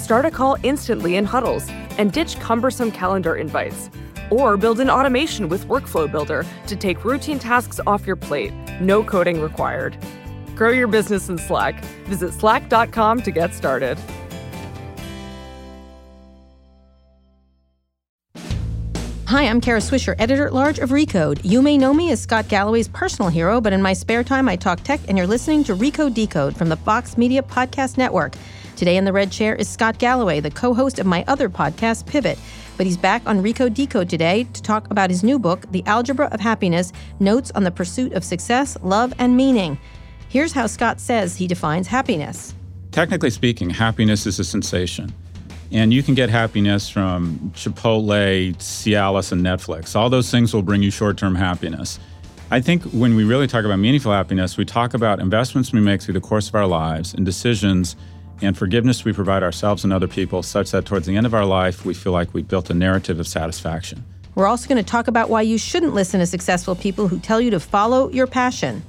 Start a call instantly in huddles and ditch cumbersome calendar invites. Or build an automation with Workflow Builder to take routine tasks off your plate. No coding required. Grow your business in Slack. Visit slack.com to get started. Hi, I'm Kara Swisher, editor at large of Recode. You may know me as Scott Galloway's personal hero, but in my spare time, I talk tech, and you're listening to Recode Decode from the Vox Media Podcast Network. Today in the red chair is Scott Galloway, the co host of my other podcast, Pivot. But he's back on Recode Decode today to talk about his new book, The Algebra of Happiness Notes on the Pursuit of Success, Love, and Meaning. Here's how Scott says he defines happiness. Technically speaking, happiness is a sensation. And you can get happiness from Chipotle, Cialis, and Netflix. All those things will bring you short term happiness. I think when we really talk about meaningful happiness, we talk about investments we make through the course of our lives and decisions and forgiveness we provide ourselves and other people, such that towards the end of our life, we feel like we built a narrative of satisfaction. We're also going to talk about why you shouldn't listen to successful people who tell you to follow your passion.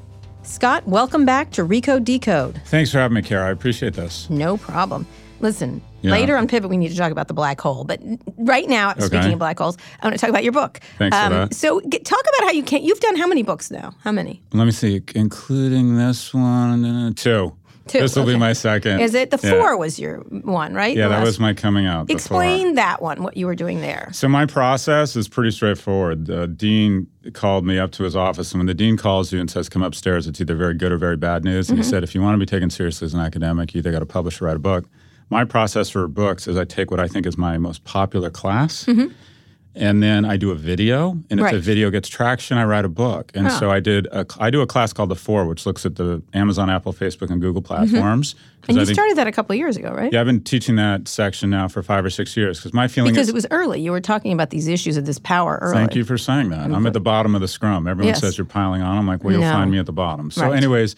Scott, welcome back to Recode Decode. Thanks for having me, Kara. I appreciate this. No problem. Listen, Yeah. later on Pivot, we need to talk about the black hole. But right now, speaking of black holes, I want to talk about your book. Um, Thanks for that. So, get, talk about how you can't. You've done how many books now? How many? Let me see, including this one, uh, two. Two, This will okay. be my second. Is it the Yeah. four? Was your one right? Yeah, The that last- was my coming out. Explain that one. What you were doing there. So my process is pretty straightforward. The dean called me up to his office, and when the dean calls you and says, "Come upstairs," it's either very good or very bad news. And he mm-hmm. said, "If you want to be taken seriously as an academic, you either got to publish or write a book." My process for books is I take what I think is my most popular class. Mm-hmm. And then I do a video, and if Right. the video gets traction, I write a book. And so I did. A, I do a class called the Four, which looks at the Amazon, Apple, Facebook, and Google mm-hmm. platforms. 'Cause And you think- started that a couple of years ago, right? yeah, I've been teaching that section now for five or six years because my feeling Because is it was early. You were talking about these issues of this power early. Thank you for saying that. I'm at the bottom of the scrum. Everyone Yes. says you're piling on. I'm like, well, you'll No. find me at the bottom. So, Right. anyways,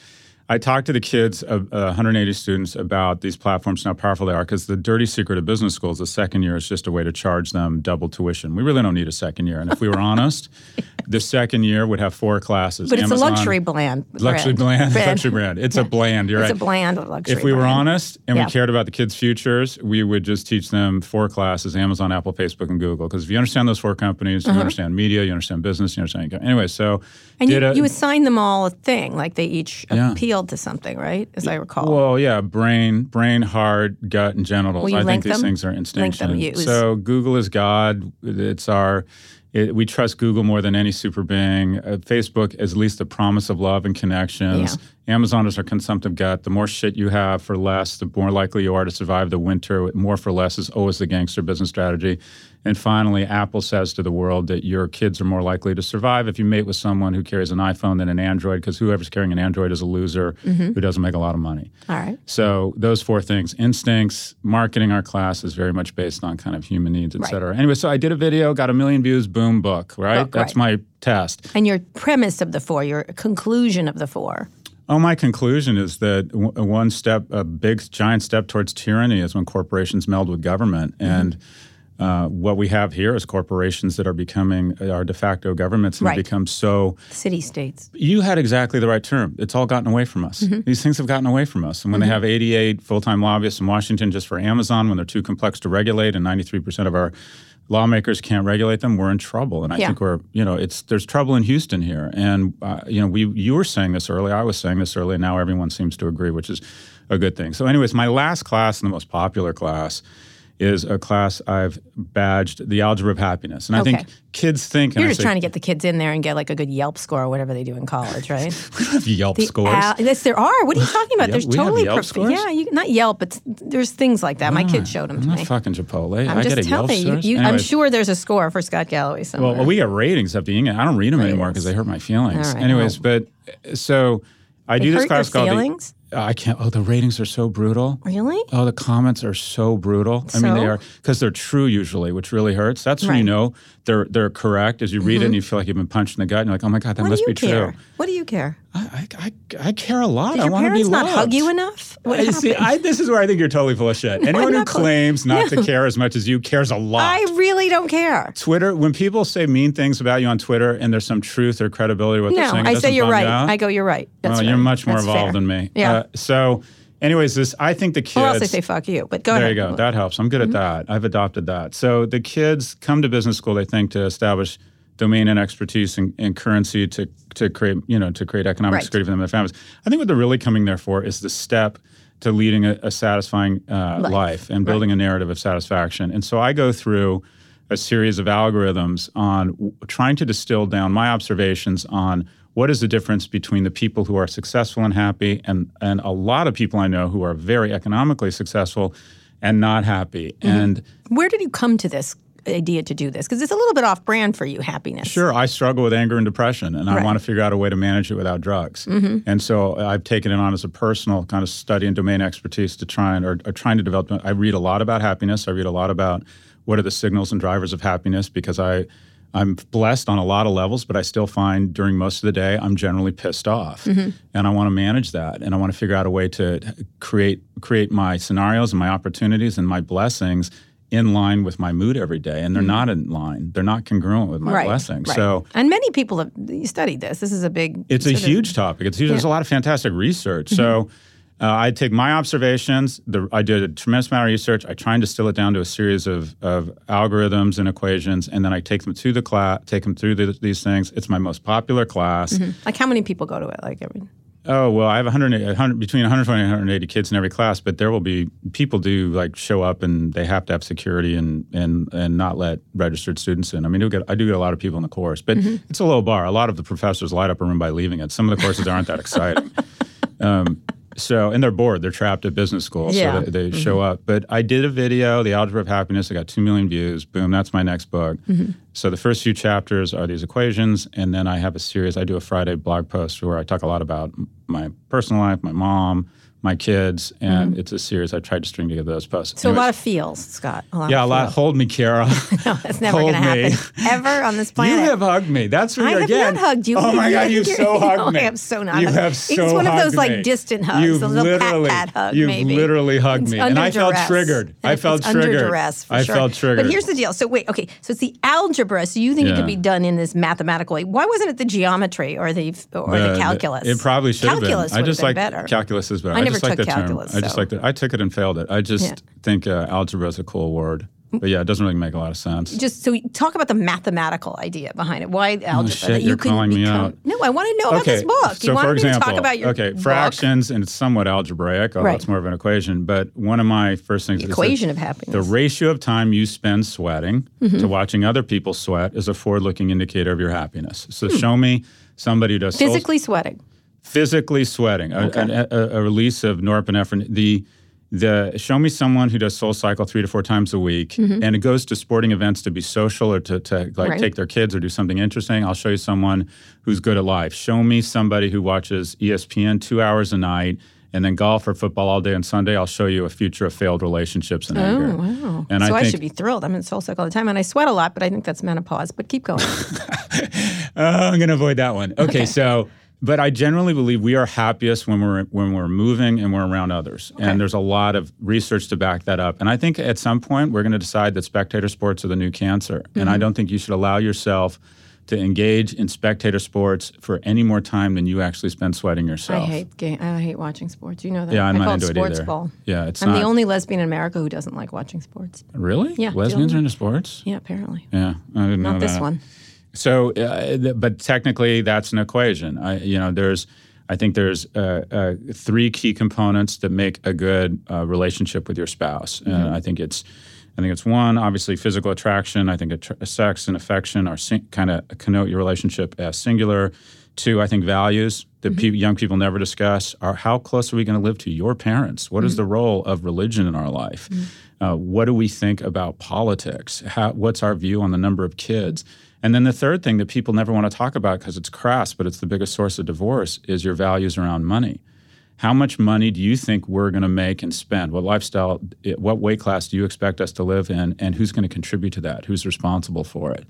I talked to the kids, uh, uh, 180 students, about these platforms and how powerful they are. Because the dirty secret of business schools, is the second year is just a way to charge them double tuition. We really don't need a second year. And if we were honest, the second year would have four classes. But it's a luxury bland. Luxury bland, luxury brand. It's a bland. You're It's right. It's a bland luxury. If we were brand. honest and Yeah. we cared about the kids' futures, we would just teach them four classes: Amazon, Apple, Facebook, and Google. Because if you understand those four companies, you understand media, you understand business, you understand. Anyway, so Uh-huh. And you, a, you assign them all a thing, like they each Yeah. appealed to something, right? As I recall. Well, yeah, brain, brain, heart, gut, and genitals. I think these them? things are instinctual. So Google is God. It's our. It, we trust Google more than any super being. Uh, Facebook is at least the promise of love and connections. Amazon is our consumptive gut. The more shit you have for less, the more likely you are to survive the winter. More for less is always the gangster business strategy. And finally, Apple says to the world that your kids are more likely to survive if you mate with someone who carries an iPhone than an Android, because whoever's carrying an Android is a loser Mm-hmm. who doesn't make a lot of money. all right. So those four things: instincts, marketing our class is very much based on kind of human needs, et Right. cetera. Anyway, so I did a video, got a million views, boom, book. Right, Book, that's right. my test. And your premise of the four, your conclusion of the four. Oh, my conclusion is that w- one step, a big giant step towards tyranny, is when corporations meld with government, Mm-hmm. and uh, what we have here is corporations that are becoming our de facto governments and Right. become so City states. You had exactly the right term. It's all gotten away from us. Mm-hmm. These things have gotten away from us. And when they have 88 full time lobbyists in Washington just for Amazon, when they're too complex to regulate, and 93% of our lawmakers can't regulate them, we're in trouble. And I Yeah. think we're, you know, it's there's trouble in Houston here. And uh, you know, we you were saying this early, I was saying this early, and now everyone seems to agree, which is a good thing. So, anyways, my last class and the most popular class is a class I've badged the algebra of happiness, and I think kids think. You're just say, trying to get the kids in there and get like a good Yelp score or whatever they do in college, right? we don't have Yelp The scores. al- yes, there are. What are you talking about? Yelp- There's totally Yelp prof- scores? Yeah, you, not Yelp, but there's things like that. My ah, kids showed them I'm to me. fucking Chipotle. I'm I just get a Yelp telling you. scores. I'm sure there's a score for Scott Galloway somewhere. Well, we get ratings up the email. I don't read them anymore because they hurt my feelings. Right, Anyways, well. but so I They do this class called the- feelings? I can't. Oh, the ratings are so brutal. really? Oh, the comments are so brutal. I mean, they are because they're true usually, which really hurts. That's when you know they're they're correct. As you read it, and mm-hmm. you feel like you've been punched in the gut, and you're like, oh my god, that What must be care? true. What do you care? I, I, I, care a lot. Did I want to be parents not hug you enough? What I see. I, this is where I think you're totally full of shit. Anyone who claims not to care as much as you cares a lot. I really don't care. Twitter, when people say mean things about you on Twitter and there's some truth or credibility to what they're No, saying, it I say you're right. out? I go, you're right. That's well, you're much more That's evolved fair. than me. Yeah. Uh, so, anyways, this I think the kids. or else I say fuck you. But go there ahead. you go. That helps. I'm good Mm-hmm. at that. I've adopted that. So the kids come to business school, they think, to establish domain and expertise and, and currency to to create, you know, to create economic Right. security for them and their families. I think what they're really coming there for is the step to leading a, a satisfying uh, Life. life. and building a narrative of satisfaction. And so I go through a series of algorithms on w- trying to distill down my observations on what is the difference between the people who are successful and happy and, and a lot of people I know who are very economically successful and not happy. Mm-hmm. And Where did you come to this idea to do this? Because it's a little bit off brand for you, happiness. Sure, I struggle with anger and depression, and I Right. Mm-hmm. want to figure out a way to manage it without drugs. And so I've taken it on as a personal kind of study and domain expertise to try and or, or trying to develop. I read a lot about happiness. I read a lot about what are the signals and drivers of happiness because I. I'm blessed on a lot of levels, but I still find during most of the day I'm generally pissed off, Mm-hmm. and I want to manage that, and I want to figure out a way to create create my scenarios and my opportunities and my blessings in line with my mood every day, and they're not in line. They're not congruent with my Mm-hmm. right. blessings. right. So and many people have studied this. This is a big. it's a sort of- huge topic. It's huge. There's a lot of fantastic research. So Mm-hmm. uh, I take my observations. The, I did a tremendous amount of research. I try and distill it down to a series of, of algorithms and equations, and then I take them to the class, take them through the, these things. It's my most popular class. Like how many people go to it? Like every. Oh well, I have 100, 100 between 120 and 180 kids in every class, but there will be people do like show up and they have to have security and and and not let registered students in. I mean, I do get I do get a lot of people in the course, but it's a low bar. A lot of the professors light up a room by leaving it. Some of the courses aren't that exciting. Um, so and they're bored. They're trapped at business school, Yeah. so they, they mm-hmm. show up. But I did a video, The Algebra of Happiness. I got two million views. Boom, that's my next book. Mm-hmm. So the first few chapters are these equations, and then I have a series. I do a Friday blog post where I talk a lot about my personal life, my mom, my kids, and mm-hmm. it's a series. I tried to string together those posts. So a lot of feels, Scott. A lot yeah, a lot. feels. Hold me, Kara. No, that's never going to happen ever on this planet. You have hugged me. That's where I you're have again. not hugged you. Oh my God, you've so hugged me. I have so not. You hugged- have It's one of those like me. distant hugs, You've a little literally, pat pat hug, you've maybe. literally hugged It's me, and under I felt triggered. I It's felt under triggered. duress, for I sure. felt triggered. But here's the deal. So wait, okay. So it's the algebra. So you think it could be done in this mathematical way? Why wasn't it the geometry or the or the, calculus? It probably should have been. I would just have like been better. calculus is better. I never just like took the calculus, term. I just so- like the, I took it and failed it. I just Yeah. think uh, algebra is a cool word, but yeah, it doesn't really make a lot of sense. just so talk about the mathematical idea behind it. Why algebra? Oh, shit, that you you're can calling me out. No, I want to know about this book. So you want for example, to talk about your okay, book? fractions and it's somewhat algebraic, although Right. it's more of an equation. But one of my first things is that equation of happiness. The ratio of time you spend sweating Mm-hmm. to watching other people sweat is a forward-looking indicator of your happiness. So show me somebody who does soul- Hmm. Physically sweating. Physically sweating, a, a, a, a release of norepinephrine. The the show me someone who does Soul Cycle three to four times a week, and it goes to sporting events to be social or to, to like Mm-hmm. Right. take their kids or do something interesting. I'll show you someone who's good at life. Show me somebody who watches ESPN two hours a night. And then golf or football all day on Sunday. I'll show you a future of failed relationships and anger. Oh, wow. And so I I, should be thrilled. I'm in soul cycle all the time, and I sweat a lot, but I think that's menopause. But keep going. Uh, I'm going to avoid that one. Okay, Okay. so but I generally believe we are happiest when we're when we're moving and we're around others. And there's a lot of research to back that up. And I think at some point we're going to decide that spectator sports are the new cancer. And Mm-hmm. I don't think you should allow yourself to engage in spectator sports for any more time than you actually spend sweating yourself. I hate game. I hate watching sports. You know that. Yeah, I'm I not call into it either. ball. Yeah, it's I'm not the only lesbian in America who doesn't like watching sports. really. Yeah, lesbians are into sports. Yeah, apparently. Yeah, I didn't know Not this one. So, uh, th- but technically, that's an equation. I, you know, there's, I think there's uh, uh, three key components that make a good uh, relationship with your spouse, and I think it's I think it's one, obviously physical attraction. I think att- sex and affection are sing- kind of connote your relationship as singular. Two, I think values that pe- young people never discuss are how close are we going to live to your parents? What is the role of religion in our life? Uh, what do we think about politics? How, what's our view on the number of kids? And then the third thing that people never want to talk about because it's crass, but it's the biggest source of divorce, is your values around money. How much money do you think we're going to make and spend? What lifestyle, what weight class do you expect us to live in? And who's going to contribute to that? Who's responsible for it?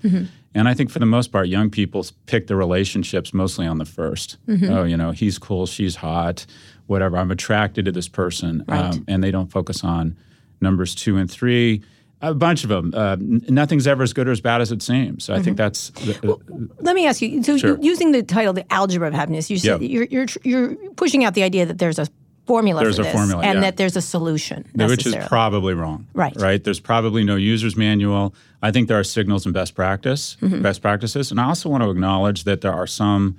And I think for the most part, young people pick their relationships mostly on the 1st Oh, you know, he's cool, she's hot, whatever. I'm attracted to this person. Um, and they don't focus on numbers two and three. A bunch of them. Uh, nothing's ever as good or as bad as it seems. So I think that's. The, Let me ask you. So, Sure. using the title, "The Algebra of Happiness," you said Yeah. you're, you're you're pushing out the idea that there's a formula There's for this, formula, and yeah. that there's a solution. which is probably wrong. Right. Right. There's probably no user's manual. I think there are signals and best practice, Mm-hmm. best practices, and I also want to acknowledge that there are some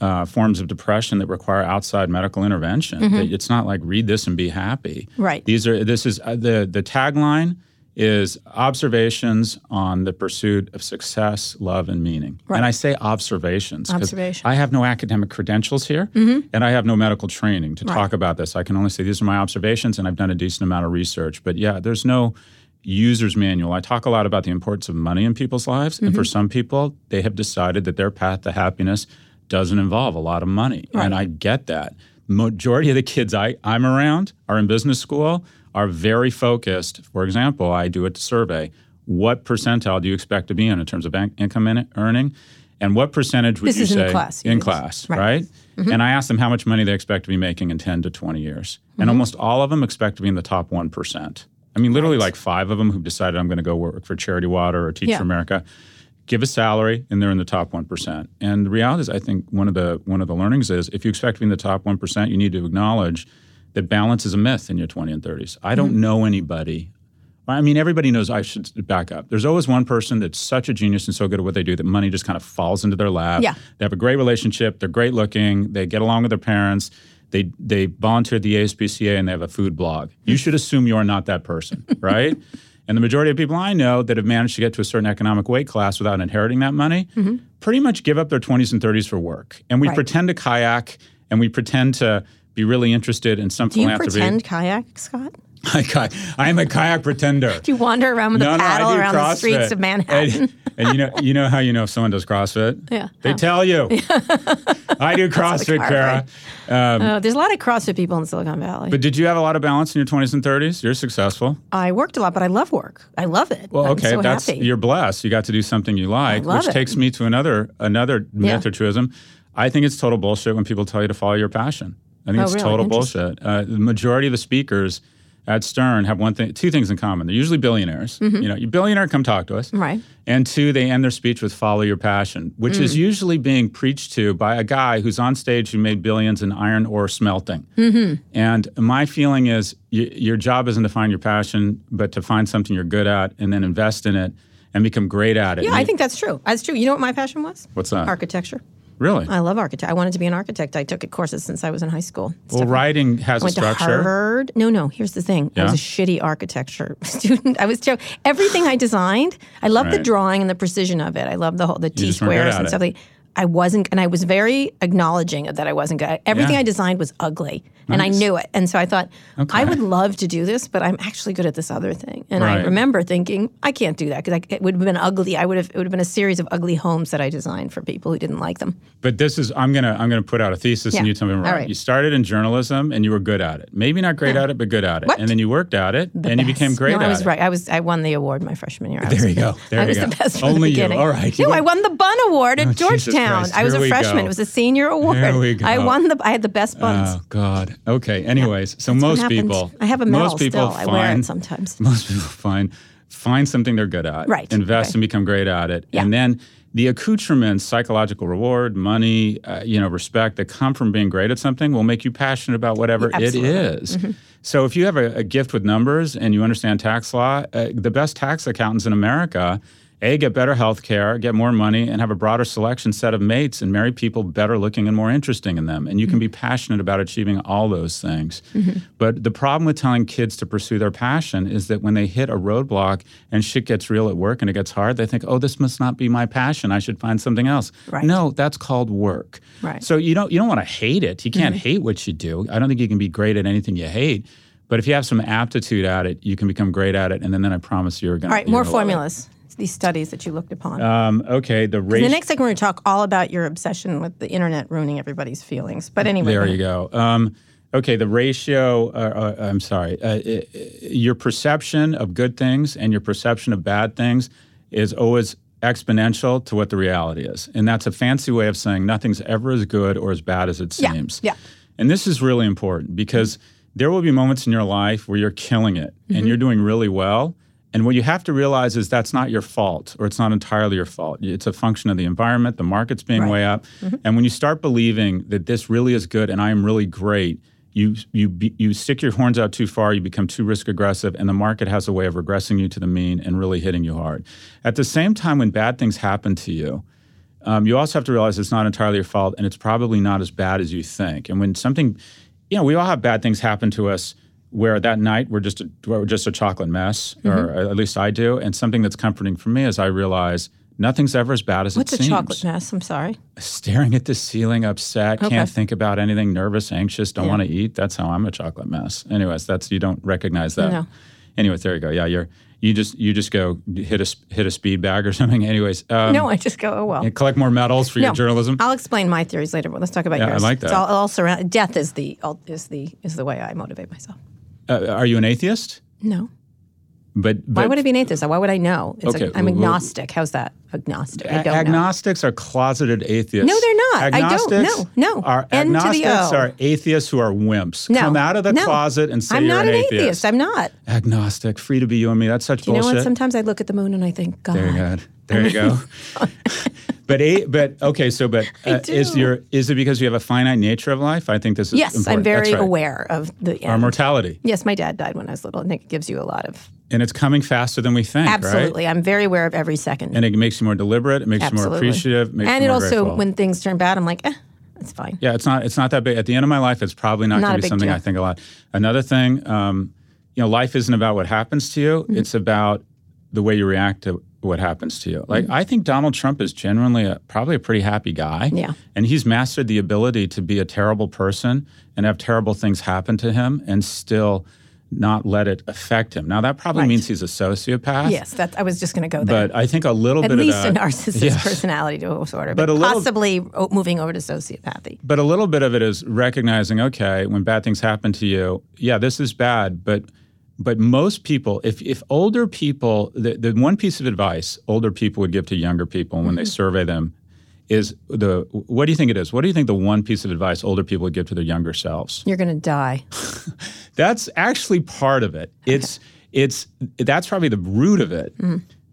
uh, forms of depression that require outside medical intervention. That It's not like read this and be happy. Mm-hmm. Right. These are. This is uh, the the tagline is observations on the pursuit of success, love, and meaning. Right. And I say observations. 'cause Observations. Mm-hmm. I have no academic credentials here, and I have no medical training to talk about this. I can only say these are my observations, and I've done a decent amount of research. But yeah, there's no user's manual. I talk a lot about the importance of money in people's lives, and for Mm-hmm. some people, they have decided that their path to happiness doesn't involve a lot of money, and I get that. Majority of the kids I, I'm around are in business school, are very focused. For example, I do a survey. What percentile do you expect to be in in terms of bank income in earning? And what percentage would This you is in say class, in class, Right. right? Mm-hmm. And I ask them how much money they expect to be making in 10 to 20 years. Mm-hmm. And almost all of them expect to be in the top 1%. I mean, literally like five of them who've decided I'm going to go work for Charity Water or Teach Yeah. for America give a salary and they're in the top 1%. And the reality is I think one of the one of the learnings is if you expect to be in the top 1%, you need to acknowledge that balance is a myth in your 20 and 30s. I don't mm-hmm. know anybody I mean, everybody knows I should back up. There's always one person that's such a genius and so good at what they do that money just kind of falls into their lap. Yeah. They have a great relationship. They're great looking. They get along with their parents. They they volunteer at the ASPCA and they have a food blog. You mm. should assume you're not that person, right? and the majority of people I know that have managed to get to a certain economic weight class without inheriting that money mm-hmm. pretty much give up their 20s and 30s for work. And we Right. pretend to kayak and we pretend to be really interested in something. Do you pretend kayak, Scott? I, I am a kayak pretender. Do you wander around with a paddle do around the streets of Manhattan? And, and you know, you know how you know if someone does CrossFit? Yeah. They How? tell you. I do CrossFit, Kara. Uh, there's a lot of CrossFit people in Silicon Valley. But did you have a lot of balance in your 20s and 30s? You're successful. I worked a lot, but I love work. I love it. Well, okay, so that's happy. you're blessed. You got to do something you like, which it. takes me to another another myth Yeah. or truism. I think it's total bullshit when people tell you to follow your passion. I think Oh, it's really? total bullshit. Uh, the majority of the speakers at Stern have one thing, two things in common. They're usually billionaires. You know, you billionaire, come talk to us. Mm-hmm. Right. And two, they end their speech with "Follow your passion," which Mm. is usually being preached to by a guy who's on stage who made billions in iron ore smelting. Mm-hmm. And my feeling is, y- your job isn't to find your passion, but to find something you're good at and then invest in it and become great at it. Yeah, And I you- think that's true. That's true. You know what my passion was? What's that? Architecture. Really? I love architect. I wanted to be an architect. I took courses since I was in high school. well, Stuff- writing has I went a to structure. Harvard. No, no. Here's the thing. I was a shitty architecture student. I was ter- everything I designed. I love the drawing and the precision of it. I love the whole the T just weren't good squares and stuff. Like, I wasn't, and I was very acknowledging of that I wasn't good. Everything Yeah. I designed was ugly, and I knew it. And so I thought, I would love to do this, but I'm actually good at this other thing. And I remember thinking, I can't do that because it would have been ugly. I would have. It would have been a series of ugly homes that I designed for people who didn't like them. But this is I'm gonna I'm gonna put out a thesis and you tell me I'm All right. right. You started in journalism and you were good at it. Maybe not great at it, but good at it. What? And then you worked at it and you became great no, at I was it. right. I was. I won the award my freshman year. I There you go. There I you was go. the best from Only the you. All right. You No, I won the Bun Award at Oh, Jesus Christ. I was Here a freshman. go. It was a senior award. We I won the. I had the best buns. Oh God. Okay. Anyways, so What most people, I have a medal most people still. I find wear it sometimes. most people find find something they're good at, Right, Invest and become great at it, Yeah. and then the accoutrements, psychological reward, money, uh, you know, respect that come from being great at something will make you passionate about whatever it is. Is. So if you have a, a gift with numbers and you understand tax law, uh, the best tax accountants in America A, get better health care, get more money, and have a broader selection set of mates and marry people better looking and more interesting in them. And you can be passionate about achieving all those things. Mm-hmm. But the problem with telling kids to pursue their passion is that when they hit a roadblock and shit gets real at work and it gets hard, they think, oh, this must not be my passion. I should find something else. Right. No, that's called work. Right. So you don't you don't want to hate it. You can't mm-hmm. hate what you do. I don't think you can be great at anything you hate. But if you have some aptitude at it, you can become great at it, and then, then I promise you're going. To. All right, more formulas. These studies that you looked upon. Um, okay, the ratio. the next segment, we're going to talk all about your obsession with the internet ruining everybody's feelings. But anyway, There you go. Um, okay, the ratio. Uh, uh, I'm sorry. Uh, i- i- your perception of good things and your perception of bad things is always exponential to what the reality is, and that's a fancy way of saying nothing's ever as good or as bad as it Yeah, seems. yeah. And this is really important because there will be moments in your life where you're killing it Mm-hmm. and you're doing really well. And what you have to realize is that's not your fault or it's not entirely your fault. It's a function of the environment, the market's being Right. way up. And when you start believing that this really is good and I am really great, you you be, you stick your horns out too far, you become too risk aggressive, and the market has a way of regressing you to the mean and really hitting you hard. At the same time, when bad things happen to you, um, you also have to realize it's not entirely your fault and it's probably not as bad as you think. And when something, you know, we all have bad things happen to us where that night we're just a, we're just a chocolate mess, or Mm-hmm. at least I do. And something that's comforting for me is I realize nothing's ever as bad as a chocolate. What's it a seems. chocolate mess? I'm sorry. Staring at the ceiling, upset, Okay. can't think about anything, nervous, anxious, don't Yeah. want to eat. That's how I'm a chocolate mess. Anyways, that's you don't recognize that. No. Anyways, there you go. Yeah, you're you just you just go hit a hit a speed bag or something. Anyways, um, no, I just go, oh, well. collect more medals for your journalism. I'll explain my theories later, but let's talk about Yeah, I yours. like It's that. all, all surround, death is the is the is the way I motivate myself. Uh, are you an atheist? No. But, Why would I be an atheist? Why would I know? It's Okay, I'm agnostic. How's that? Agnostic. I don't know. agnostics are closeted atheists. No, they're not. I don't. Agnostics No, no. Are N to the agnostics are atheists who are wimps. No, Come out of the no. closet and say I'm you're not an, an atheist. I'm not. Agnostic, free to be you and me. That's such You know bullshit. what? Sometimes I look at the moon and I think, God. There you go. There you go. but a, but okay. So, but uh, is your is it because you have a finite nature of life? I think this is Yes, important. I'm very right. aware of the Our mortality, Yes, my dad died when I was little. I think it gives you a lot of and it's coming faster than we think. Right? absolutely. I'm very aware of every second. And it makes you more deliberate. It makes you more appreciative. Makes and it also, grateful. when things turn bad, I'm like, eh, that's fine. Yeah, it's not. It's not that big. At the end of my life, it's probably not, Not going to be something deal. I think a lot. Another thing, um, you know, life isn't about what happens to you. Mm-hmm. It's about the way you react to what happens to you. Like Mm-hmm. I think Donald Trump is genuinely a, probably a pretty happy guy. Yeah. and he's mastered the ability to be a terrible person and have terrible things happen to him and still not let it affect him. Now that probably Right. means he's a sociopath. Yes, that I was just going to go there. But I think a little At bit least of a narcissist Yes. personality disorder, But but, little- possibly moving over to sociopathy. But a little bit of it is recognizing, okay, when bad things happen to you, yeah, this is bad, but but most people, if if older people, the, the one piece of advice older people would give to younger people when they Mm-hmm. survey them is the what do you think it is? What do you think the one piece of advice older people would give to their younger selves? You're going to die. That's actually part of it. It's it's that's probably the root of it.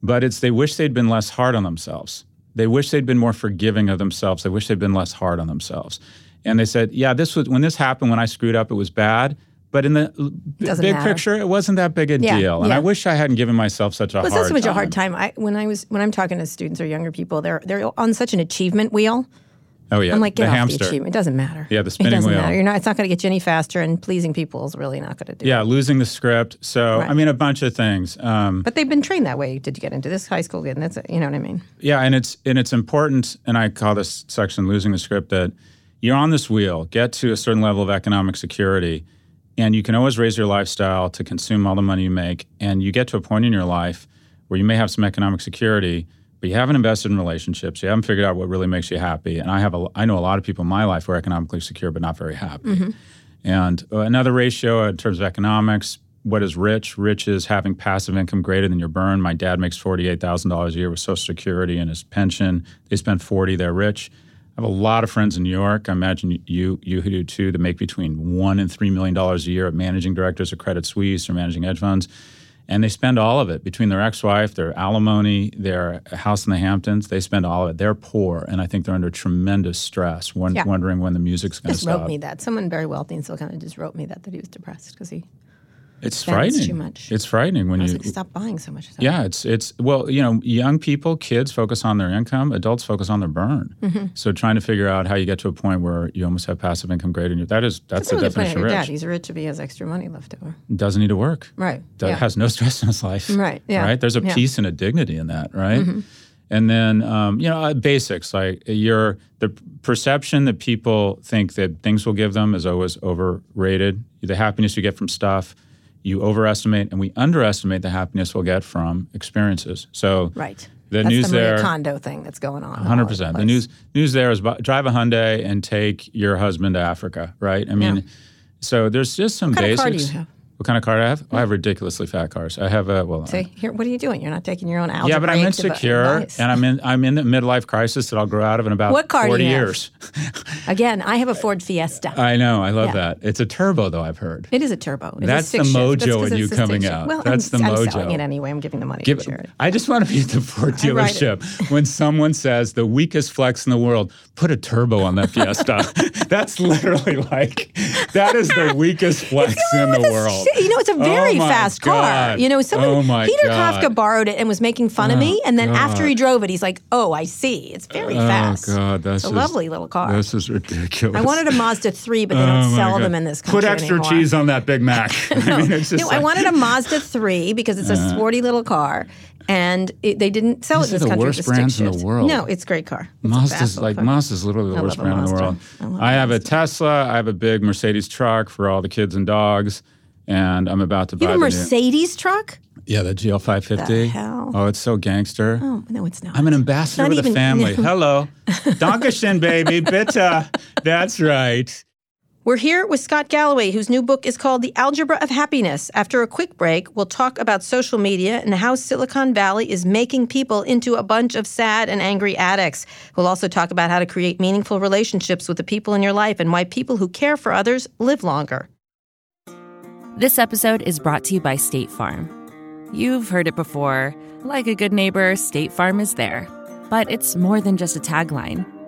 But it's they wish they'd been less hard on themselves. They wish they'd been more forgiving of themselves. They wish they'd been less hard on themselves. And they said, "Yeah, this was when this happened when I screwed up. It was bad." But in the big matter. picture, it wasn't that big a Yeah, deal. And yeah. I wish I hadn't given myself such a Well, it's hard not so much time. a hard time. I, when I was when I'm talking to students or younger people, they're they're on such an achievement wheel. Oh yeah, I'm like, get the off hamster. the achievement. It doesn't matter. Yeah, the it spinning doesn't wheel. matter. You're not. It's not going to get you any faster, and pleasing people is really not going to do. Yeah, it. losing the script. So I mean, a bunch of things. Um, But they've been trained that way. Did you get into this high school? And that's you know what I mean. Yeah, and it's and it's important, and I call this section "losing the script." That you're on this wheel, get to a certain level of economic security, and you can always raise your lifestyle to consume all the money you make, and you get to a point in your life where you may have some economic security, but you haven't invested in relationships, you haven't figured out what really makes you happy. And I have a, I know a lot of people in my life who are economically secure but not very happy. And uh, another ratio in terms of economics, what is rich? Rich is having passive income greater than your burn. My dad makes forty-eight thousand dollars a year with Social Security and his pension. They spend forty. They're rich. I have a lot of friends in New York. I imagine you you who do too that make between one and three million dollars a year at managing directors of Credit Suisse or managing hedge funds, and they spend all of it between their ex-wife, their alimony, their house in the Hamptons. They spend all of it. They're poor, and I think they're under tremendous stress, won- Yeah. wondering when the music's going to Just stop. wrote me that. Someone very wealthy in Silicon Valley just wrote me that that he was depressed because he It's frightening. It's too much. It's frightening when I you like, stop buying so much. Stuff. Yeah, it's it's well, you know, young people, kids focus on their income, adults focus on their burn. Mm-hmm. So trying to figure out how you get to a point where you almost have passive income greater than you. That is that's That's the really the point definition of rich. dad. He's rich if he has extra money left over. Doesn't need to work. Right. That yeah. has no stress in his life. Right, yeah, Right. There's a yeah. Mm-hmm. peace and a dignity in that. Right. And then um, you know uh, basics like your the perception that people think that things will give them is always overrated. The happiness you get from stuff. You overestimate and we underestimate the happiness we'll get from experiences. So right. the That's news the Maria there, Kondo thing that's going on. Hundred percent. The news news there is bu- drive a Hyundai and take your husband to Africa, right? I mean, Yeah. so there's just some What basics. Car do you have? What kind of car do I have? I have ridiculously fat cars. I have a well. See, here, what are you doing? You're not taking your own algebra. yeah, but I'm insecure, advice. and I'm in I'm in the midlife crisis that I'll grow out of in about What car do forty you have? years. Again, I have a Ford Fiesta. I know, I love Yeah. that. It's a turbo, though. I've heard. it is a turbo. It's a That's the mojo That's in you coming out. Well, That's I'm, the I'm mojo. selling it anyway. I'm giving the money Give, to charity. I just want to be at the Ford I ride it. dealership when someone says the weakest flex in the world, put a turbo on that Fiesta. That's literally like that is the weakest flex in the world. You know, it's a oh very Oh fast car. You know, someone Oh my Peter God. Kafka borrowed it and was making fun of me, oh and then after he drove it, he's like, "Oh, I see. It's very oh fast. Oh God, that's it's a lovely little car." This is ridiculous. I wanted a Mazda 3, but they Oh, don't sell God. them in this country Put extra anymore. cheese on that Big Mac. I mean, it's just No, I wanted a Mazda 3 because it's a uh-huh. sporty little car, and it, they didn't sell These it in this the country. worst It's a stick brands in the world. No, it's a great car. It's Mazda's like car. Mazda's literally the I worst brand in the world. I I have a Tesla. I have a big Mercedes truck for all the kids and dogs, and I'm about to You buy have a the new- Mercedes truck? yeah, the GL550. The hell? Oh, it's so gangster. Oh, no, it's not. I'm an ambassador Not a even- family. Hello, Dankeschön, baby, bitte. That's right. We're here with Scott Galloway, whose new book is called The Algebra of Happiness. After a quick break, we'll talk about social media and how Silicon Valley is making people into a bunch of sad and angry addicts. We'll also talk about how to create meaningful relationships with the people in your life and why people who care for others live longer. This episode is brought to you by State Farm. You've heard it before. Like a good neighbor, State Farm is there. But it's more than just a tagline,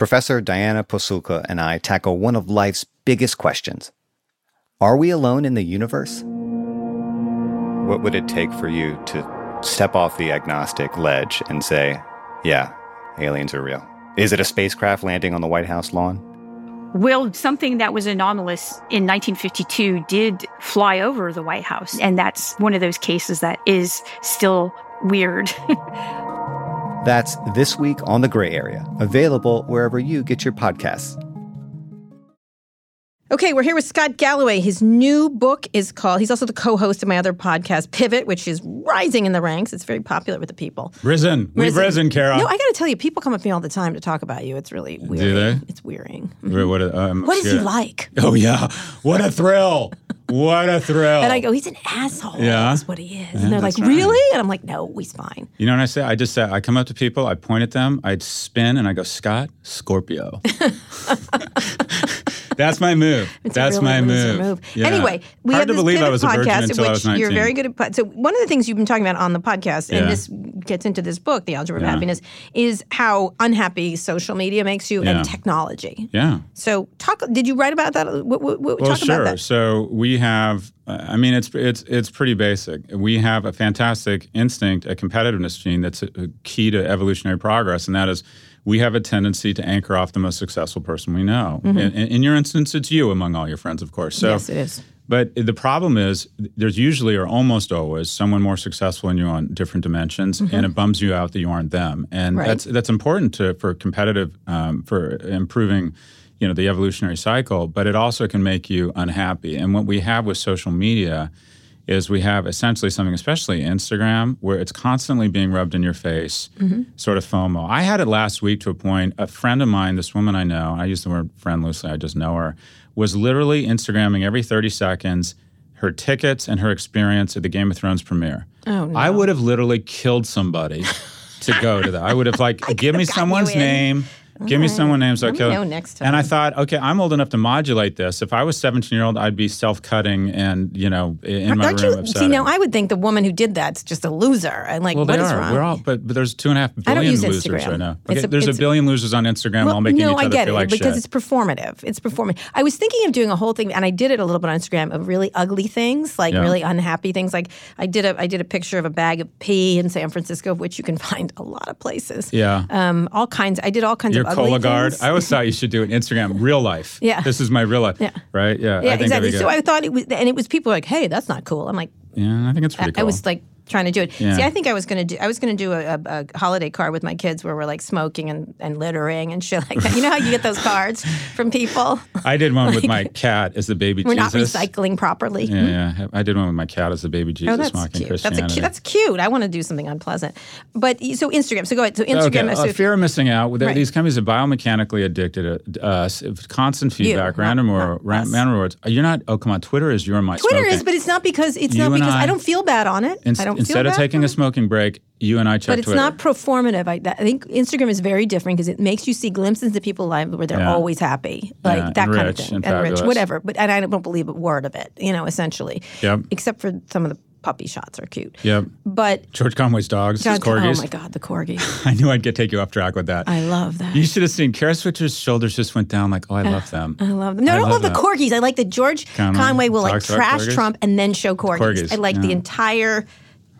Professor Diana Pasulka and I tackle one of life's biggest questions Are we alone in the universe? What would it take for you to step off the agnostic ledge and say, yeah, aliens are real? Is it a spacecraft landing on the White House lawn? Well, something that was anomalous in 1952 did fly over the White House. And that's one of those cases that is still weird. That's This Week on The Gray Area, available wherever you get your podcasts. Okay, we're here with Scott Galloway. His new book is called, he's also the co host of my other podcast, Pivot, which is rising in the ranks. It's very popular with the people. Risen. We've risen, Kara. No, I got to tell you, people come up to me all the time to talk about you. It's really weird. they? It's wearing. Wait, what, um, What is he like? Oh yeah, what a thrill! What a thrill! And I go, he's an asshole. Yeah? That's what he is. and they're like, right. really? And I'm like, no, he's fine. You know what I say? I just say I come up to people, I point at them, I'd spin, and I go, Scott, Scorpio. That's my move. It's That's really my move. move. Yeah. Anyway, we Hard have to this believe I Pivot was a virgin podcast, until I which was 19. you're very good at. So one of the things you've been talking about on the podcast, and Yeah. this gets into this book, The Algebra of Yeah. Happiness, is how unhappy social media makes you and technology. Yeah. So talk. Did you write about that? What, what, what, Well, talk sure. So we have. uh, I mean, it's it's it's pretty basic. We have a fantastic instinct, a competitiveness gene that's a, a key to evolutionary progress, and that is we have a tendency to anchor off the most successful person we know. In, in, in your instance, it's you among all your friends, of course. So Mm-hmm. yes, it is. But the problem is, there's usually or almost always someone more successful than you on different dimensions, and it bums you out that you aren't them. And Mm-hmm. Right. that's that's important to for competitive um, for improving, you know, the evolutionary cycle. But it also can make you unhappy. And what we have with social media is we have essentially something, especially Instagram, where it's constantly being rubbed in your face, Mm-hmm. sort of FOMO. I had it last week to a point. A friend of mine, this woman I know, I use the word friend loosely, I just know her, was literally Instagramming every 30 seconds her tickets, and her experience at the Game of Thrones premiere. Oh, no. I would have literally killed somebody to go to that. I would have like, give me someone's name. Give me someone's name so I Let me know next time. And I thought, okay, I'm old enough to modulate this. If I was 17 year old, I'd be self cutting and you know in my Aren't room you? upsetting. See, now I would think the woman who did that's just a loser. And like, well, what they is are. wrong? We're all, but, but there's two and a half I billion losers Instagram. right now. Okay, a- there's a billion losers on Instagram all making no, each I other get feel it like because shit. it's performative. It's performative. I was thinking of doing a whole thing, and I did it a little bit on Instagram of really ugly things, like Yeah. really unhappy things. Like I did a I did a picture of a bag of pee in San Francisco, of which you can find a lot of places. yeah. Um, all kinds. I did all kinds Your of cola guard. things. I always thought you should do an Instagram real life. Yeah. This is my real life. Yeah. Right? Yeah. yeah, I think exactly. So. I thought it was, and it was people like, "Hey, that's not cool." I'm like, yeah, I think it's pretty I, cool. I was like trying to do it. Yeah. See, I think I was going to do. I was to do a, a, a holiday card with my kids where we're like smoking and, and littering and shit like that. You know how you get those cards from people? I did one with my cat as the baby We're not recycling properly. Yeah, yeah. I did one with my cat as the baby Jesus Oh, that's mocking cute. That's a Christianity. cute. That's cute. I want to do something unpleasant. But so Instagram. So go ahead. So Instagram. Okay, so uh, fear of missing out. Right. These companies are biomechanically addicted uh, to us. Uh, if constant feedback, random or uh, not ran, us. random rewards. You're not. Oh, come on. Twitter is your my Twitter smoking. is, but it's not because it's You not because I, I- don't feel bad on it. Ins- I don't instead of taking a smoking break, you and I check But it's Twitter. not performative. I, I think Instagram is very different because it makes you see glimpses of people's lives where they're Yeah. always happy, like Yeah, that and kind of thing, and rich, fabulous. whatever. But and I don't believe a word of it, you know, essentially. Yep. Except for some of the puppy shots are cute. Yep. But George Conway's dogs, his corgis. oh my God, the corgi! I knew I'd get take you off track with that. I love that. you should have seen Kara Swisher's shoulders just went down like, oh, I uh, love them. I love them. No, I, don't love, love the corgis. I like that George Conway Conway, will like trash corgis? Trump and then show corgis. Corgis, I like the entire